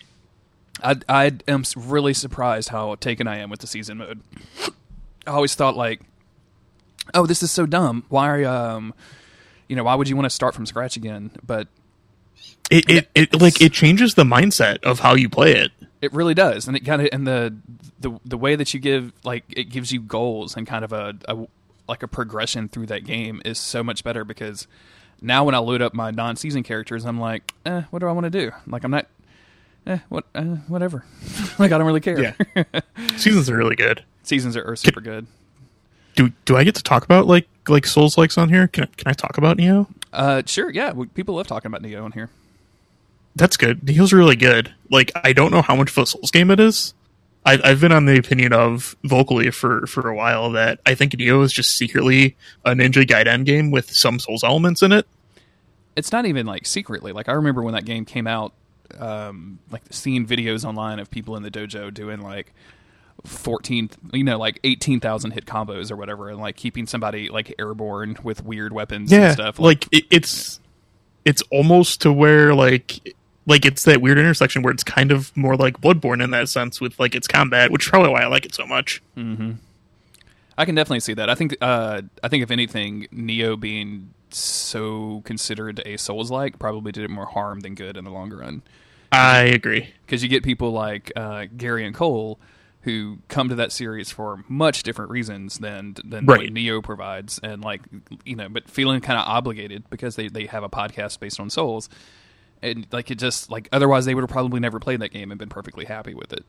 A: I I am really surprised how taken I am with the season mode. I always thought like, oh, this is so dumb. Why are um you know, why would you want to start from scratch again? But
B: it, it, it like it changes the mindset of how you play it.
A: It really does, and it kind of and the the the way that you give like it gives you goals and kind of a, a like a progression through that game is so much better because now when I load up my non-season characters, I'm like, eh, what do I want to do? Like I'm not, eh, what, uh, whatever. like I don't really care.
B: Yeah, seasons are really good.
A: Seasons are, are super good
B: do do I get to talk about like like Souls likes on here? Can can I talk about Nioh?
A: Uh, sure. Yeah, people love talking about Nioh on here.
B: That's good. Nioh's really good. Like I don't know how much of a Souls game it is. I've I've been on the opinion of vocally for for a while that I think Nioh is just secretly a Ninja Gaiden game with some Souls elements in it.
A: It's not even like secretly. Like I remember when that game came out, um, like seeing videos online of people in the dojo doing like 14 you know like 18,000 hit combos or whatever and like keeping somebody like airborne with weird weapons yeah, and stuff
B: like, like it, it's it's almost to where like like it's that weird intersection where it's kind of more like bloodborne in that sense with like its combat which is probably why i like it so much.
A: Mm-hmm. i can definitely see that. I think uh i think if anything Nioh being so considered a souls like probably did it more harm than good in the longer run.
B: I agree.
A: Because you get people like uh, gary and cole who come to that series for much different reasons than than right. what Nioh provides, and like you know, but feeling kind of obligated because they they have a podcast based on Souls, and like it just like otherwise they would have probably never played that game and been perfectly happy with it,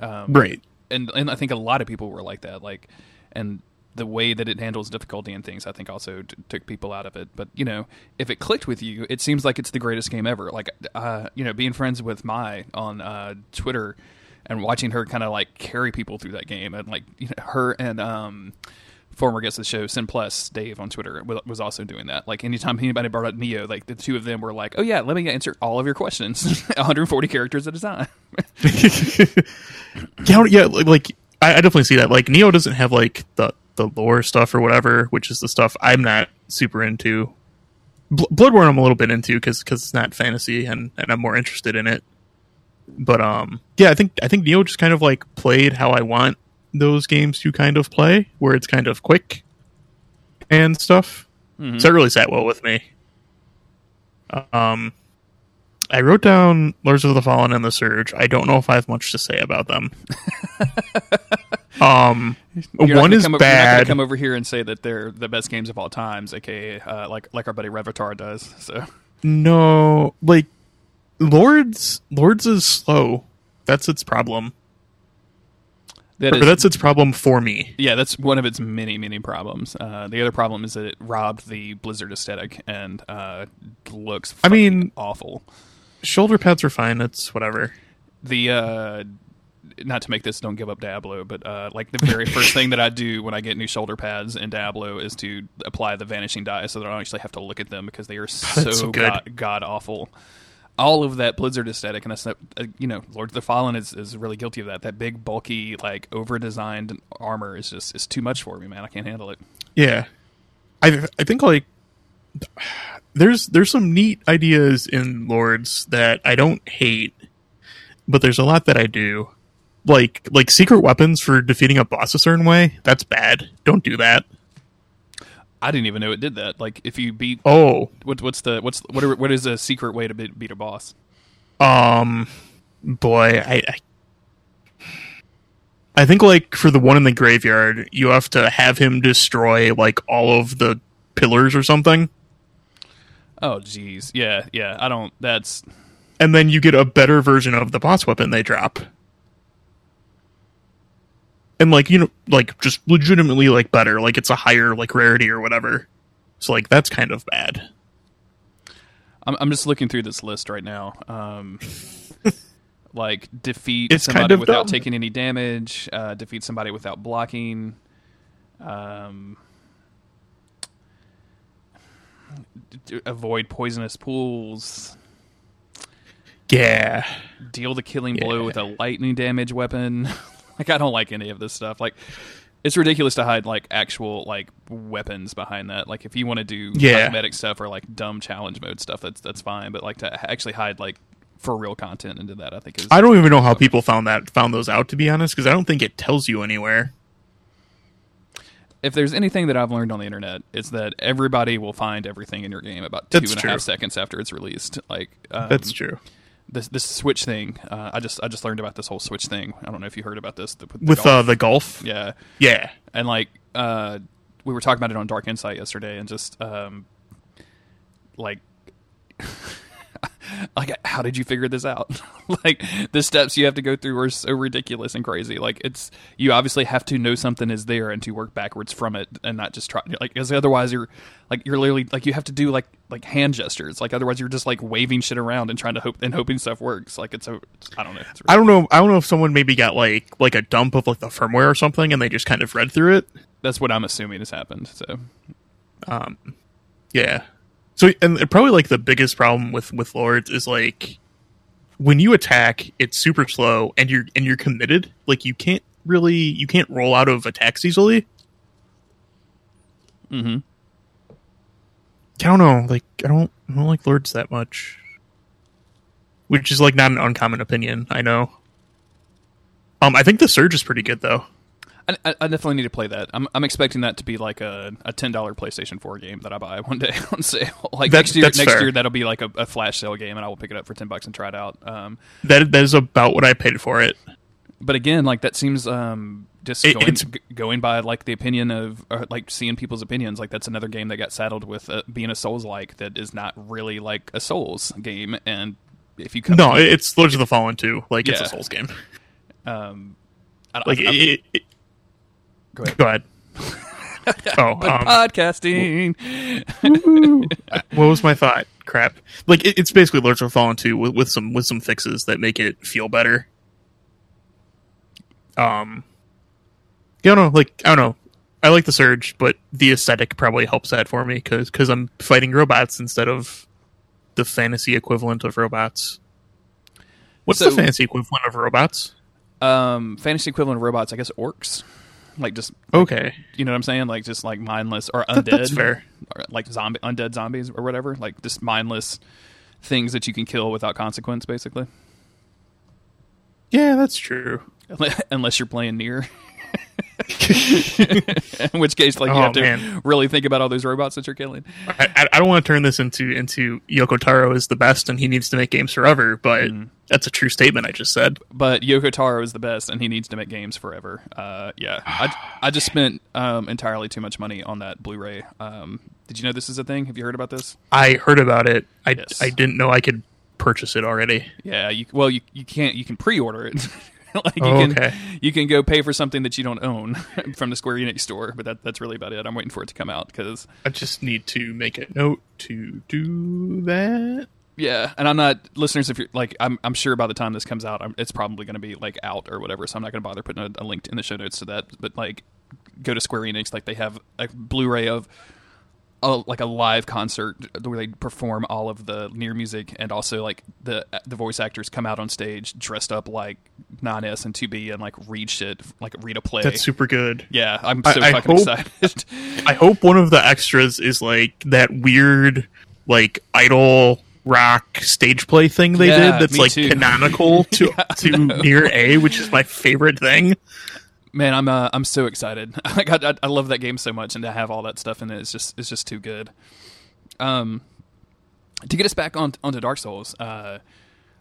B: um, right?
A: And and I think a lot of people were like that, like and the way that it handles difficulty and things, I think also t- took people out of it. But you know, if it clicked with you, it seems like it's the greatest game ever. Like, uh, you know, being friends with my on uh, Twitter, and watching her kind of like carry people through that game and like you know, her and um former guest of the show, Sin Plus Dave on Twitter was also doing that. Like anytime anybody brought up Nioh, like the two of them were like, "Oh yeah, let me answer all of your questions, 140 characters at a time."
B: yeah, yeah, like I, I definitely see that. Like Nioh doesn't have like the the lore stuff or whatever, which is the stuff I'm not super into. Bl- Bloodborne I'm a little bit into because because it's not fantasy and and I'm more interested in it. But um, yeah, I think I think Nioh just kind of like played how I want those games to kind of play, where it's kind of quick and stuff. Mm-hmm. So it really sat well with me. Um, I wrote down Lords of the Fallen and the Surge. I don't know if I have much to say about them. um, one is
A: come,
B: bad.
A: You're come over here and say that they're the best games of all times, aka uh, like like our buddy Revitar does. So
B: no, like Lords Lords is slow. That's its problem. That is, that's its problem for me.
A: Yeah, that's one of its many, many problems. Uh, the other problem is that it robbed the Blizzard aesthetic and uh, looks. I mean, awful.
B: Shoulder pads are fine. It's whatever.
A: The uh, not to make this don't give up Diablo, but uh, like the very first thing that I do when I get new shoulder pads in Diablo is to apply the vanishing dye, so that I don't actually have to look at them because they are so, so god, god awful all of that Blizzard aesthetic, and that's uh, you know, Lord of the Fallen is, is really guilty of that. That big, bulky, like over designed armor is just is too much for me, man. I can't handle it.
B: Yeah, I I think like there's there's some neat ideas in Lords that I don't hate, but there's a lot that I do. Like like secret weapons for defeating a boss a certain way. That's bad. Don't do that.
A: I didn't even know it did that. Like if you beat
B: oh
A: what, what's the what's what are, what is a secret way to beat, beat a boss?
B: Um, boy, I, I I think like for the one in the graveyard, you have to have him destroy like all of the pillars or something.
A: Oh jeez, yeah, yeah. I don't. That's
B: and then you get a better version of the boss weapon they drop and like you know like just legitimately like better like it's a higher like rarity or whatever. So like that's kind of bad.
A: I'm, I'm just looking through this list right now. Um like defeat it's somebody kind of without dumb. taking any damage uh defeat somebody without blocking um avoid poisonous pools.
B: Yeah.
A: Deal the killing yeah. blow with a lightning damage weapon Like I don't like any of this stuff. Like it's ridiculous to hide like actual like weapons behind that. Like if you want to do yeah. cosmetic stuff or like dumb challenge mode stuff, that's that's fine. But like to actually hide like for real content into that, I think is.
B: I don't even know how people found that found those out to be honest, because I don't think it tells you anywhere.
A: If there's anything that I've learned on the internet, it's that everybody will find everything in your game about two that's and a half seconds after it's released. Like
B: um, that's true
A: this this Switch thing. Uh, I just I just learned about this whole Switch thing. I don't know if you heard about this
B: the, the with golf. Uh, the golf.
A: Yeah,
B: yeah,
A: and like uh, we were talking about it on Dark Insight yesterday, and just um, like like how did you figure this out? Like the steps you have to go through are so ridiculous and crazy. Like it's you obviously have to know something is there and to work backwards from it and not just try like because otherwise you're like you're literally like you have to do like like hand gestures. Like otherwise you're just like waving shit around and trying to hope and hoping stuff works. Like it's a i don't know.
B: I don't know i don't know if someone maybe got like like a dump of like the firmware or something and they just kind of read through it.
A: That's what i'm assuming has happened so.
B: Um yeah so, and probably like the biggest problem with with lords is like when you attack, it's super slow, and you're and you're committed. Like you can't really you can't roll out of attacks easily.
A: Hmm.
B: I don't know. Like I don't I don't like lords that much, which is like not an uncommon opinion. I know. Um, I think the surge is pretty good though.
A: I, I, definitely need to play that. I'm, I'm expecting that to be like a, a ten dollar PlayStation Four game that I buy one day on sale. Like next year, next fair. year that'll be like a, a, flash sale game, and I will pick it up for ten bucks and try it out. Um,
B: that that is about what I paid for it.
A: But again, like that seems um, just it, going, g- going by like the opinion of like seeing people's opinions. Like that's another game that got saddled with uh, being a Souls like that is not really like a Souls game. And if you come
B: no, it's Lords of the Fallen too. Like yeah. it's a Souls game.
A: Um,
B: I, like I, it, it,
A: Go ahead.
B: Go ahead.
A: oh, um, podcasting.
B: what was my thought? Crap. Like it, it's basically Lords of Fallen 2 with, with some with some fixes that make it feel better. Um, I don't know. Like I don't know. I like the Surge, but the aesthetic probably helps that for me because because I'm fighting robots instead of the fantasy equivalent of robots. What's so, the fantasy equivalent of robots?
A: Um, fantasy equivalent of robots, I guess orcs. Like just
B: okay,
A: you know what I'm saying? Like just like mindless or undead.
B: That's fair.
A: Or like zombie, undead zombies or whatever. Like just mindless things that you can kill without consequence, basically.
B: Yeah, that's true.
A: Unless you're playing NieR. in which case, like you oh, have to man. really think about all those robots that you're killing.
B: I, I, don't want to turn this into into Yoko Taro is the best and he needs to make games forever, but mm. that's a true statement I just said.
A: But Yoko Taro is the best and he needs to make games forever. Uh, yeah, I, I just spent um, entirely too much money on that Blu-ray. Um, did you know this is a thing? Have you heard about this?
B: I heard about it. I yes. I didn't know I could purchase it already.
A: Yeah, you, well, you you can't. You can pre-order it. like you oh, can okay. you can go pay for something that you don't own from the Square Enix store, but that that's really about it. I'm waiting for it to come out because
B: I just need to make a note to do that.
A: Yeah, and I'm not listeners. If you're like, I'm I'm sure by the time this comes out, I'm, it's probably going to be like out or whatever. So I'm not going to bother putting a, a link in the show notes to that. But like, go to Square Enix. Like they have a Blu-ray of a, like a live concert where they perform all of the NieR music and also like the the voice actors come out on stage dressed up like 9S and 2B and like read shit like read a play.
B: That's super good.
A: Yeah, I'm so I, fucking I hope, excited.
B: I hope one of the extras is like that weird like idol rock stage play thing they yeah, did that's like too. canonical to yeah, to NieR A, which is my favorite thing.
A: Man, I'm uh, I'm so excited. like I, I love that game so much, and to have all that stuff in it is just it's just too good. Um, to get us back on onto Dark Souls. Uh,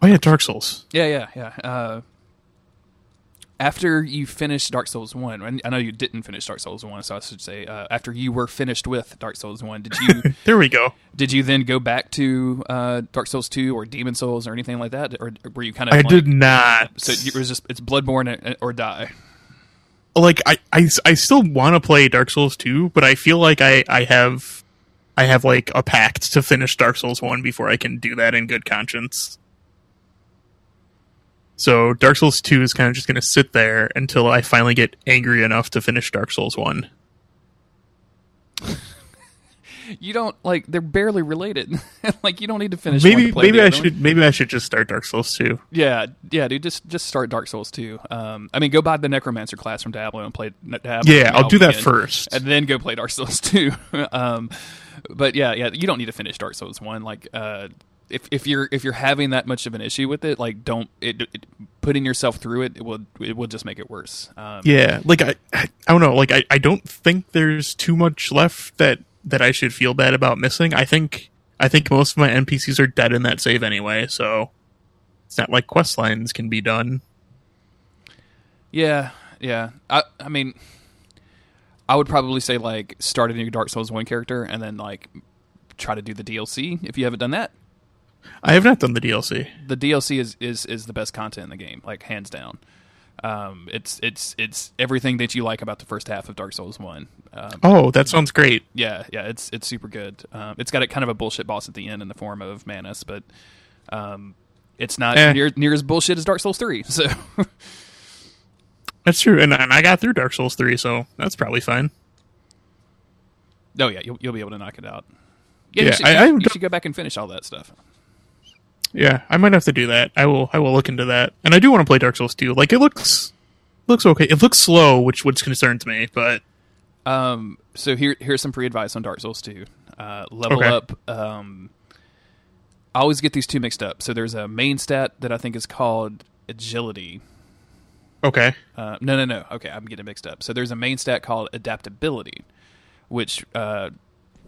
B: oh yeah, Dark Souls.
A: Yeah, yeah, yeah. Uh, after you finished Dark Souls one, I know you didn't finish Dark Souls one, so I should say uh, after you were finished with Dark Souls one, did you?
B: there we go.
A: Did you then go back to uh, Dark Souls two or Demon Souls or anything like that, or were you kind of?
B: I like, did not.
A: So it was just it's Bloodborne or die
B: like I, I, I still want to play Dark Souls 2, but I feel like I, I have I have like a pact to finish Dark Souls 1 before I can do that in good conscience. So Dark Souls 2 is kind of just going to sit there until I finally get angry enough to finish Dark Souls 1
A: you don't like they're barely related. like you don't need to finish.
B: Maybe maybe I should maybe I should just start Dark Souls two.
A: Yeah, yeah, dude. Just just start Dark Souls two. Um, I mean, go buy the Necromancer class from Diablo and play
B: Diablo. Yeah, I'll do that first,
A: and then go play Dark Souls two. um, but yeah, yeah, you don't need to finish Dark Souls one. Like, uh, if if you're if you're having that much of an issue with it, like don't it, it, putting yourself through it, it will it will just make it worse.
B: Um, yeah, like I I don't know, like I I don't think there's too much left that that I should feel bad about missing. I think I think most of my NPCs are dead in that save anyway, so it's not like quest lines can be done.
A: Yeah, yeah. I I mean I would probably say like start a new Dark Souls 1 character and then like try to do the DLC if you haven't done that.
B: I have not done the DLC.
A: The DLC is is is the best content in the game, like hands down. Um, it's it's it's everything that you like about the first half of Dark Souls One. Um,
B: oh, that sounds great.
A: Yeah, yeah, it's it's super good. Um, it's got a kind of a bullshit boss at the end in the form of Manus, but um, it's not eh. near near as bullshit as Dark Souls Three. So
B: that's true, and, and I got through Dark Souls Three, so that's probably fine.
A: Oh yeah, you'll you'll be able to knock it out. Yeah, yeah you, should, I, I, you should go back and finish all that stuff.
B: Yeah, I might have to do that. I will. I will look into that. And I do want to play Dark Souls 2. Like it looks looks okay. It looks slow, which which concerns me. But
A: um, so here here's some pre advice on Dark Souls 2. Uh, level okay. up. Um, I always get these two mixed up. So there's a main stat that I think is called agility.
B: Okay.
A: Uh, no, no, no. Okay, I'm getting mixed up. So there's a main stat called adaptability, which uh,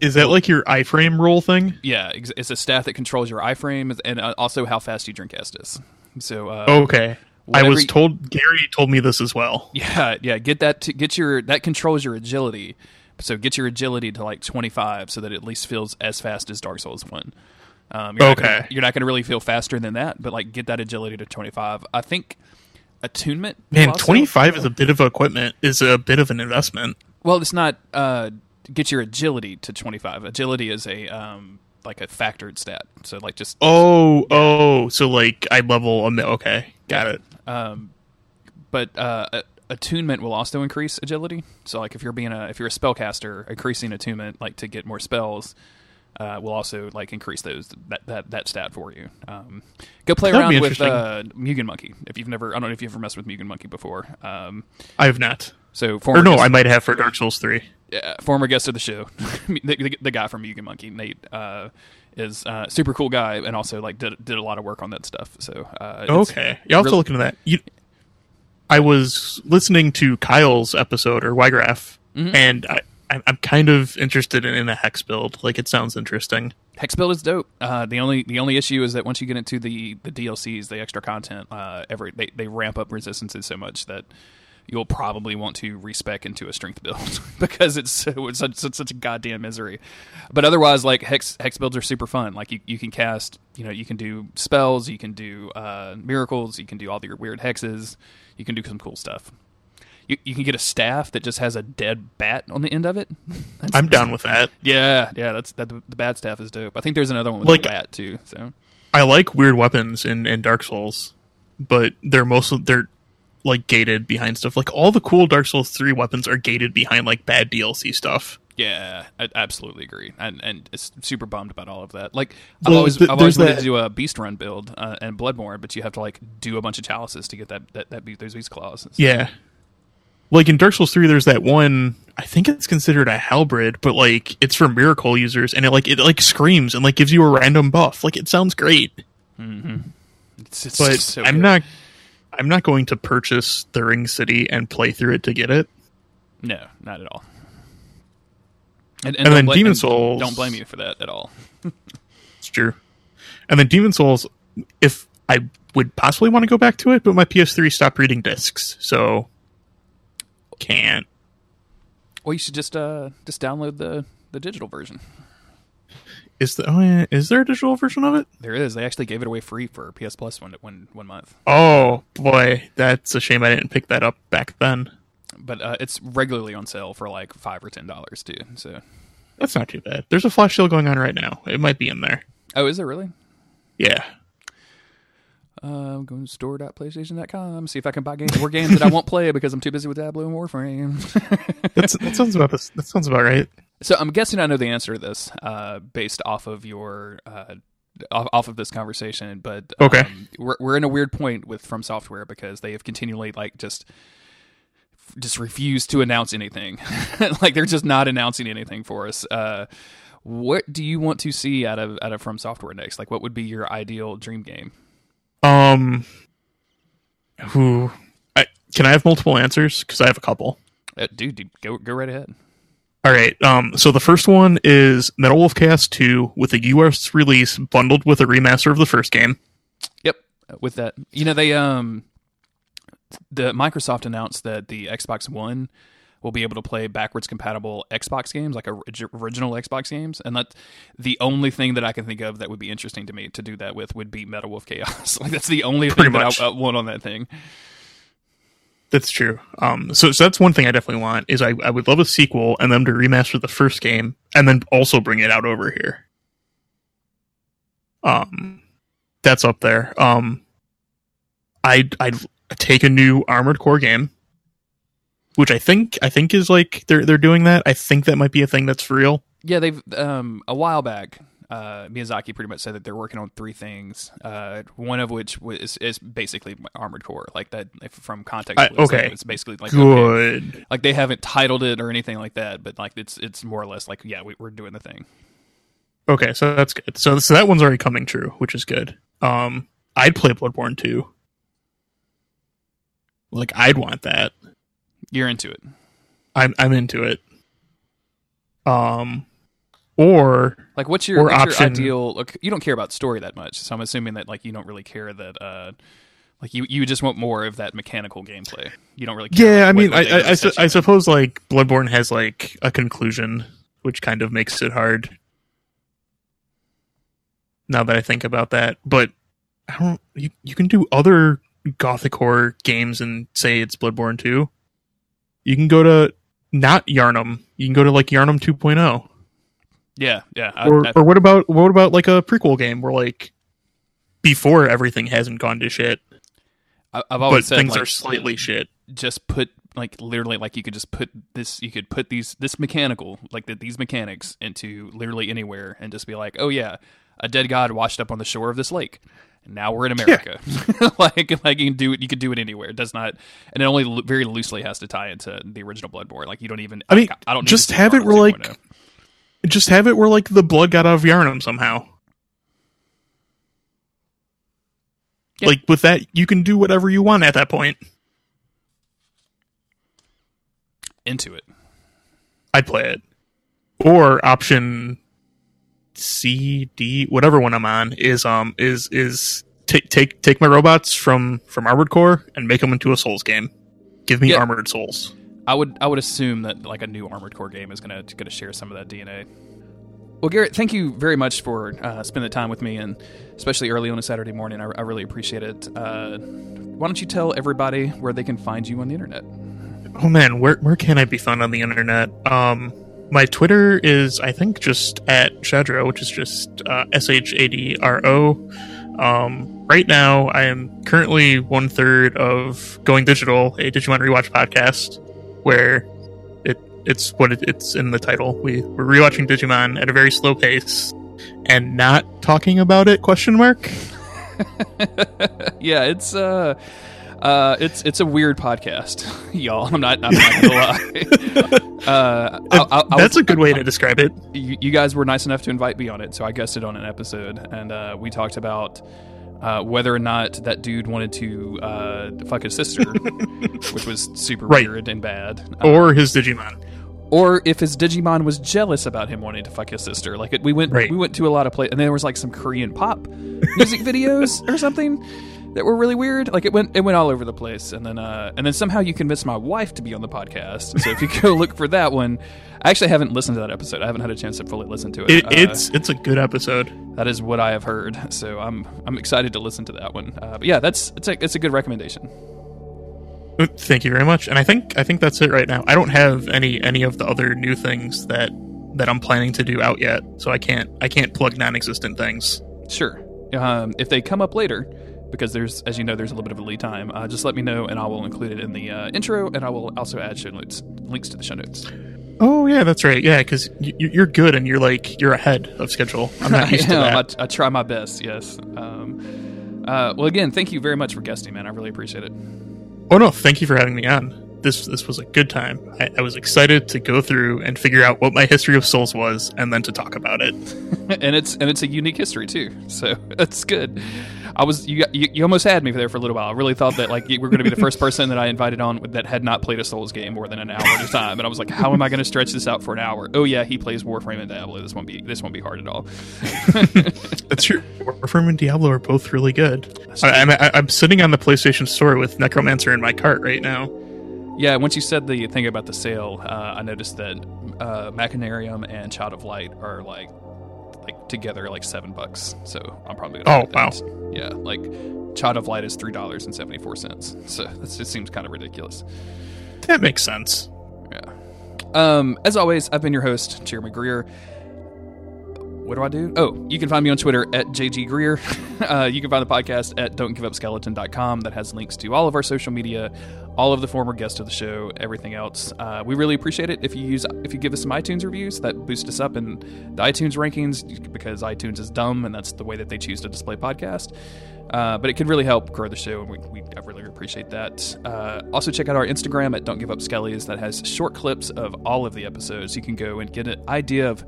B: is that like your iframe roll thing?
A: Yeah, it's a stat that controls your iframe and uh, also how fast you drink Estus. So uh,
B: okay, I was told Gary told me this as well.
A: Yeah, yeah. Get that. To, get your that controls your agility. So get your agility to like 25, so that it at least feels as fast as Dark Souls one. Um, you're okay. Not gonna, you're not going to really feel faster than that, but like get that agility to 25. I think attunement.
B: Man, 25 is a bit of equipment. Is a bit of an investment.
A: Well, it's not. Uh, get your agility to 25. Agility is a um, like a factored stat. So like just
B: Oh, yeah. oh, so like I level a okay. Got it.
A: Um but uh attunement will also increase agility. So like if you're being a if you're a spellcaster, increasing attunement like to get more spells uh, will also like increase those that that, that stat for you. Um, go play
B: That'd
A: around with uh, Mugen Monkey if you've never. I don't know if you've ever messed with Mugen Monkey before. Um,
B: I have not.
A: so
B: Or no,
A: guest,
B: I might have for Dark Souls three.
A: Yeah, former guest of the show, the, the, the guy from Mugen Monkey, Nate, uh, is uh, super cool guy and also like did did a lot of work on that stuff. So uh,
B: Okay, to
A: really-
B: look into that. You, I was listening to Kyle's episode or Ygraph,
A: Mm-hmm.
B: and I, I'm I'm kind of interested in, in a hex build. Like it sounds interesting.
A: Hex build is dope. Uh, the only the only issue is that once you get into the the DLCs, the extra content, uh, every they, they ramp up resistances so much that you'll probably want to respec into a strength build because it's so it's such, such such a goddamn misery. But otherwise, like hex hex builds are super fun. Like you, you can cast, you know, you can do spells, you can do uh, miracles, you can do all your weird hexes, you can do some cool stuff. You, you can get a staff that just has a dead bat on the end of it. That's-
B: I'm down with that.
A: yeah, yeah, that's that. The bad staff is dope. I think there's another one with
B: Like-
A: a bat too. So
B: I like weird weapons in, in Dark Souls, but they're mostly they're like gated behind stuff. Like all the cool Dark Souls three weapons are gated behind like bad DLC stuff.
A: yeah, I absolutely agree, and and it's super bummed about all of that. Like I've always
B: th-
A: I've always wanted
B: that-
A: to do a beast run build uh, and Bloodborne, but you have to like do a bunch of chalices to get that that, that those beast claws.
B: Yeah. Like in Dark Souls 3 there's that one I think it's considered a halberd, but like it's for miracle users and it like it like screams and like gives you a random buff. Like it sounds great.
A: It's, it's
B: But
A: so
B: I'm
A: good.
B: not I'm not going to purchase the Ring City and play through it to get it.
A: No, not at all. And,
B: And
A: don't
B: then
A: bla-
B: Demon
A: and
B: Souls-
A: Don't blame you for that at all.
B: It's true. And then Demon Souls if I would possibly want to go back to it, but my PS3 stopped reading discs, so can't.
A: Well, you should just uh just download the the digital version.
B: Is the oh yeah, is there a digital version of it?
A: There is. They actually gave it away free for PS Plus one one one month.
B: Oh boy, that's a shame I didn't pick that up back then.
A: but uh, it's regularly on sale for like five or ten dollars too. So,
B: That's not too bad. There's a flash sale going on right now. It might be in there.
A: oh, is it really?
B: Yeah.
A: Uh, I'm going to store.playstation.com. See if I can buy games, more games that I won't play because I'm too busy with Diablo and Warframe.
B: That's, that sounds about this. That sounds about right.
A: So I'm guessing I know the answer to this uh, based off of your uh, off, off of this conversation. But um,
B: Okay.
A: we're we're in a weird point with From Software because they have continually like just just refused to announce anything. like they're just not announcing anything for us. Uh, what do you want to see out of out of From Software next? Like, what would be your ideal dream game?
B: Um. Who? I, can I have multiple answers? Because I have a couple.
A: Uh, dude, dude, go go right ahead.
B: All right. Um. So the first one is Metal Wolf Chaos Two with a U.S. release bundled with a remaster of the first game.
A: Yep, with that, you know they um the Microsoft announced that the Xbox One will be able to play backwards compatible Xbox games, like original Xbox games, and that the only thing that I can think of that would be interesting to me to do that with would be Metal Wolf Chaos. like that's the only
B: Pretty
A: thing
B: much.
A: that I, I want on that thing.
B: That's true. Um. So, so that's one thing I definitely want is I I would love a sequel and them to remaster the first game and then also bring it out over here. Um, that's up there. Um, I'd I'd take a new Armored Core game, which I think I think is like they're they're doing that. I think that might be a thing that's for real.
A: Yeah, they've um a while back. Uh, Miyazaki pretty much said that they're working on three things. Uh, one of which was is basically Armored Core, like that. If from context,
B: I-
A: clues, like,
B: okay.
A: it's basically like okay,
B: Good.
A: like they haven't titled it or anything like that, but like it's it's more or less like yeah, we, we're doing the thing.
B: Okay, so that's good. So so that one's already coming true, which is good. Um, I'd play Bloodborne too. Like I'd want that.
A: You're into it.
B: I'm I'm into it. Um, or
A: Like, what's your, what's your ideal? Look, you don't care about story that much, so I'm assuming that like you don't really care that uh, like you you just want more of that mechanical gameplay. You don't really. care
B: yeah,
A: like,
B: I mean,
A: what- what they
B: I I, I, su- I suppose like Bloodborne has like a conclusion, which kind of makes it hard. Now that I think about that, but I don't. You you can do other gothic horror games and say it's Bloodborne too. You can go to not Yharnam. You can go to like Yharnam 2.0.
A: Yeah, yeah. I,
B: or
A: I-
B: or what about what about like a prequel game where like before everything hasn't gone to shit,
A: I, I've
B: but
A: always said
B: things
A: like,
B: are slightly shit.
A: just put like literally like you could just put this you could put these this mechanical like the, these mechanics into literally anywhere and just be like oh yeah a dead god washed up on the shore of this lake and now we're in america yeah. like like you can do it you could do it anywhere it does not and it only lo- very loosely has to tie into the original bloodborne like you don't even
B: i mean
A: i,
B: don't just have it where like just have it where like the blood got out of Yharnam somehow yeah. like with that you can do whatever you want at that point
A: into it.
B: I'd play it. Or option C, D, whatever one I'm on is um is is take take take my robots from from Armored Core and make them into a Souls game. Give me Armored Souls.
A: I would I would assume that like a new Armored Core game is gonna gonna share some of that DNA. Well, Garrett, thank you very much for uh, spending the time with me, and especially early on a Saturday morning. I, I really appreciate it. Uh, why don't you tell everybody where they can find you on the internet?
B: oh man, where where can I be found on the internet? Um, my Twitter is I think just at Shadro, which is just uh, S H A D R O. Um, right now, I am currently one third of Going Digital, a Digimon rewatch podcast, where it it's what it, it's in the title. We we're rewatching Digimon at a very slow pace and not talking about it? Question mark.
A: yeah, it's uh uh, it's it's a weird podcast, y'all. I'm not. I'm not gonna lie.
B: uh, I, I, I That's was, a good way to describe it.
A: You, you, guys were nice enough to invite me on it, so I guested on an episode, and uh, we talked about uh, whether or not that dude wanted to uh, fuck his sister, which was super right. weird and bad,
B: or his Digimon
A: or if his Digimon was jealous about him wanting to fuck his sister. Like it, we went, right. we went to a lot of places, and there was like some Korean pop music videos or something that were really weird. Like it went it went all over the place, and then uh, and then somehow you convinced my wife to be on the podcast. So if you go look for that one, I actually haven't listened to that episode. I haven't had a chance to fully listen to it.
B: it it's uh, it's a good episode.
A: That is what I have heard. So I'm I'm excited to listen to that one. Uh, but yeah, that's it's a it's a good recommendation.
B: Uh, thank you very much. And I think I think that's it right now. I don't have any any of the other new things that that I'm planning to do out yet, so I can't I can't plug non-existent things.
A: Sure. Um, if they come up later, because there's, as you know, there's a little bit of a lead time. Uh, just let me know, and I will include it in the uh, intro, and I will also add show notes, links to the show notes.
B: Oh yeah, that's right. Yeah, because you, are good and you're like you're ahead of schedule. I'm not used to that.
A: I, I, try my best. Yes. Um, uh, well, again, thank you very much for guesting, man. I really appreciate it.
B: Oh no, thank you for having me on. This this was a good time. I, I was excited to go through and figure out what my history of Souls was, and then to talk about it.
A: and it's and it's a unique history too, so that's good. I was you, you, you almost had me there for a little while. I really thought that like you were going to be the first person that I invited on that had not played a Souls game more than an hour at a time, and I was like, how am I going to stretch this out for an hour? Oh yeah, he plays Warframe and Diablo. This won't be this won't be hard at all.
B: That's true. Warframe and Diablo are both really good. I, I'm I'm sitting on the PlayStation Store with Necromancer in my cart right now.
A: Yeah, once you said the thing about the sale, uh, I noticed that uh, Machinarium and Child of Light are like like together like seven bucks. So I'm probably
B: gonna. Oh wow!
A: Yeah, like Child of Light is three dollars and seventy four cents. So that just seems kind of ridiculous.
B: That makes sense.
A: Yeah. Um, as always, I've been your host, Jeremy Greer. What do I do? Oh, you can find me on Twitter at JG Greer. Uh, you can find the podcast at don'tgiveupskeleton.com that has links to all of our social media, all of the former guests of the show, everything else. Uh, we really appreciate it if you use if you give us some iTunes reviews. That boosts us up in the iTunes rankings because iTunes is dumb and that's the way that they choose to display podcast. Uh, but it can really help grow the show, and we, we really appreciate that. Uh, also, check out our Instagram at Don't Give Up Skellies that has short clips of all of the episodes. You can go and get an idea of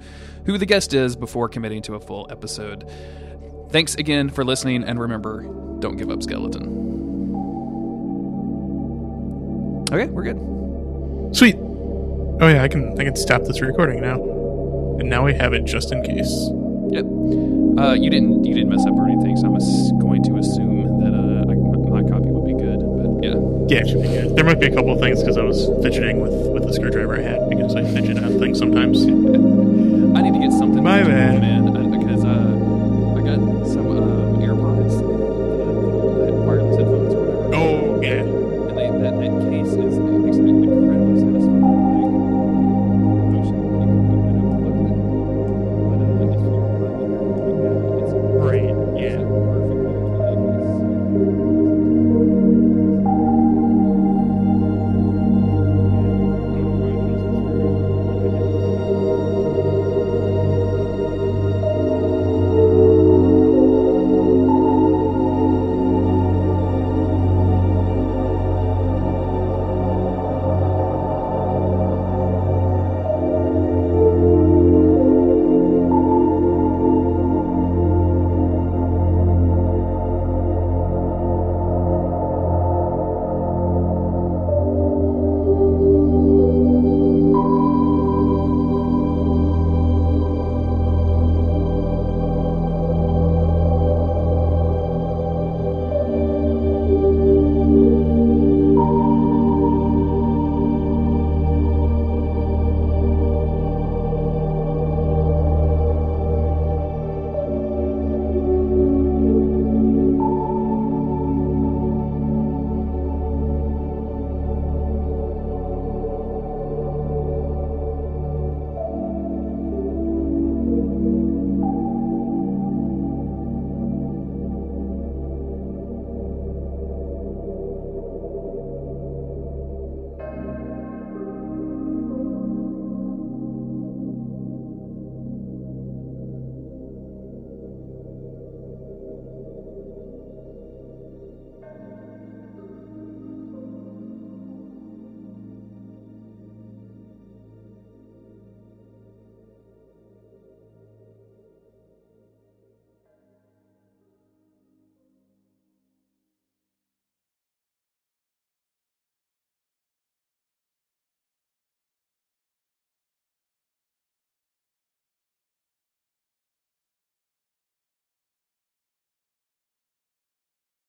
A: who the guest is before committing to a full episode. Thanks again for listening, and remember, don't give up, skeleton. Okay, we're good.
B: Sweet. Oh yeah, I can I can stop this recording now. And now we have it just in case.
A: Yep. Uh, you didn't you didn't mess up or anything, so I'm going to assume that uh, I, my copy would be good. But yeah,
B: yeah, it should be good. There might be a couple of things because I was fidgeting with with the screwdriver I had because I fidget on things sometimes.
A: I need to get something.
B: My bad,
A: man. Uh, because uh, I got some um, AirPods, uh, wireless headphones, or whatever. Oh
B: yeah
A: and cases.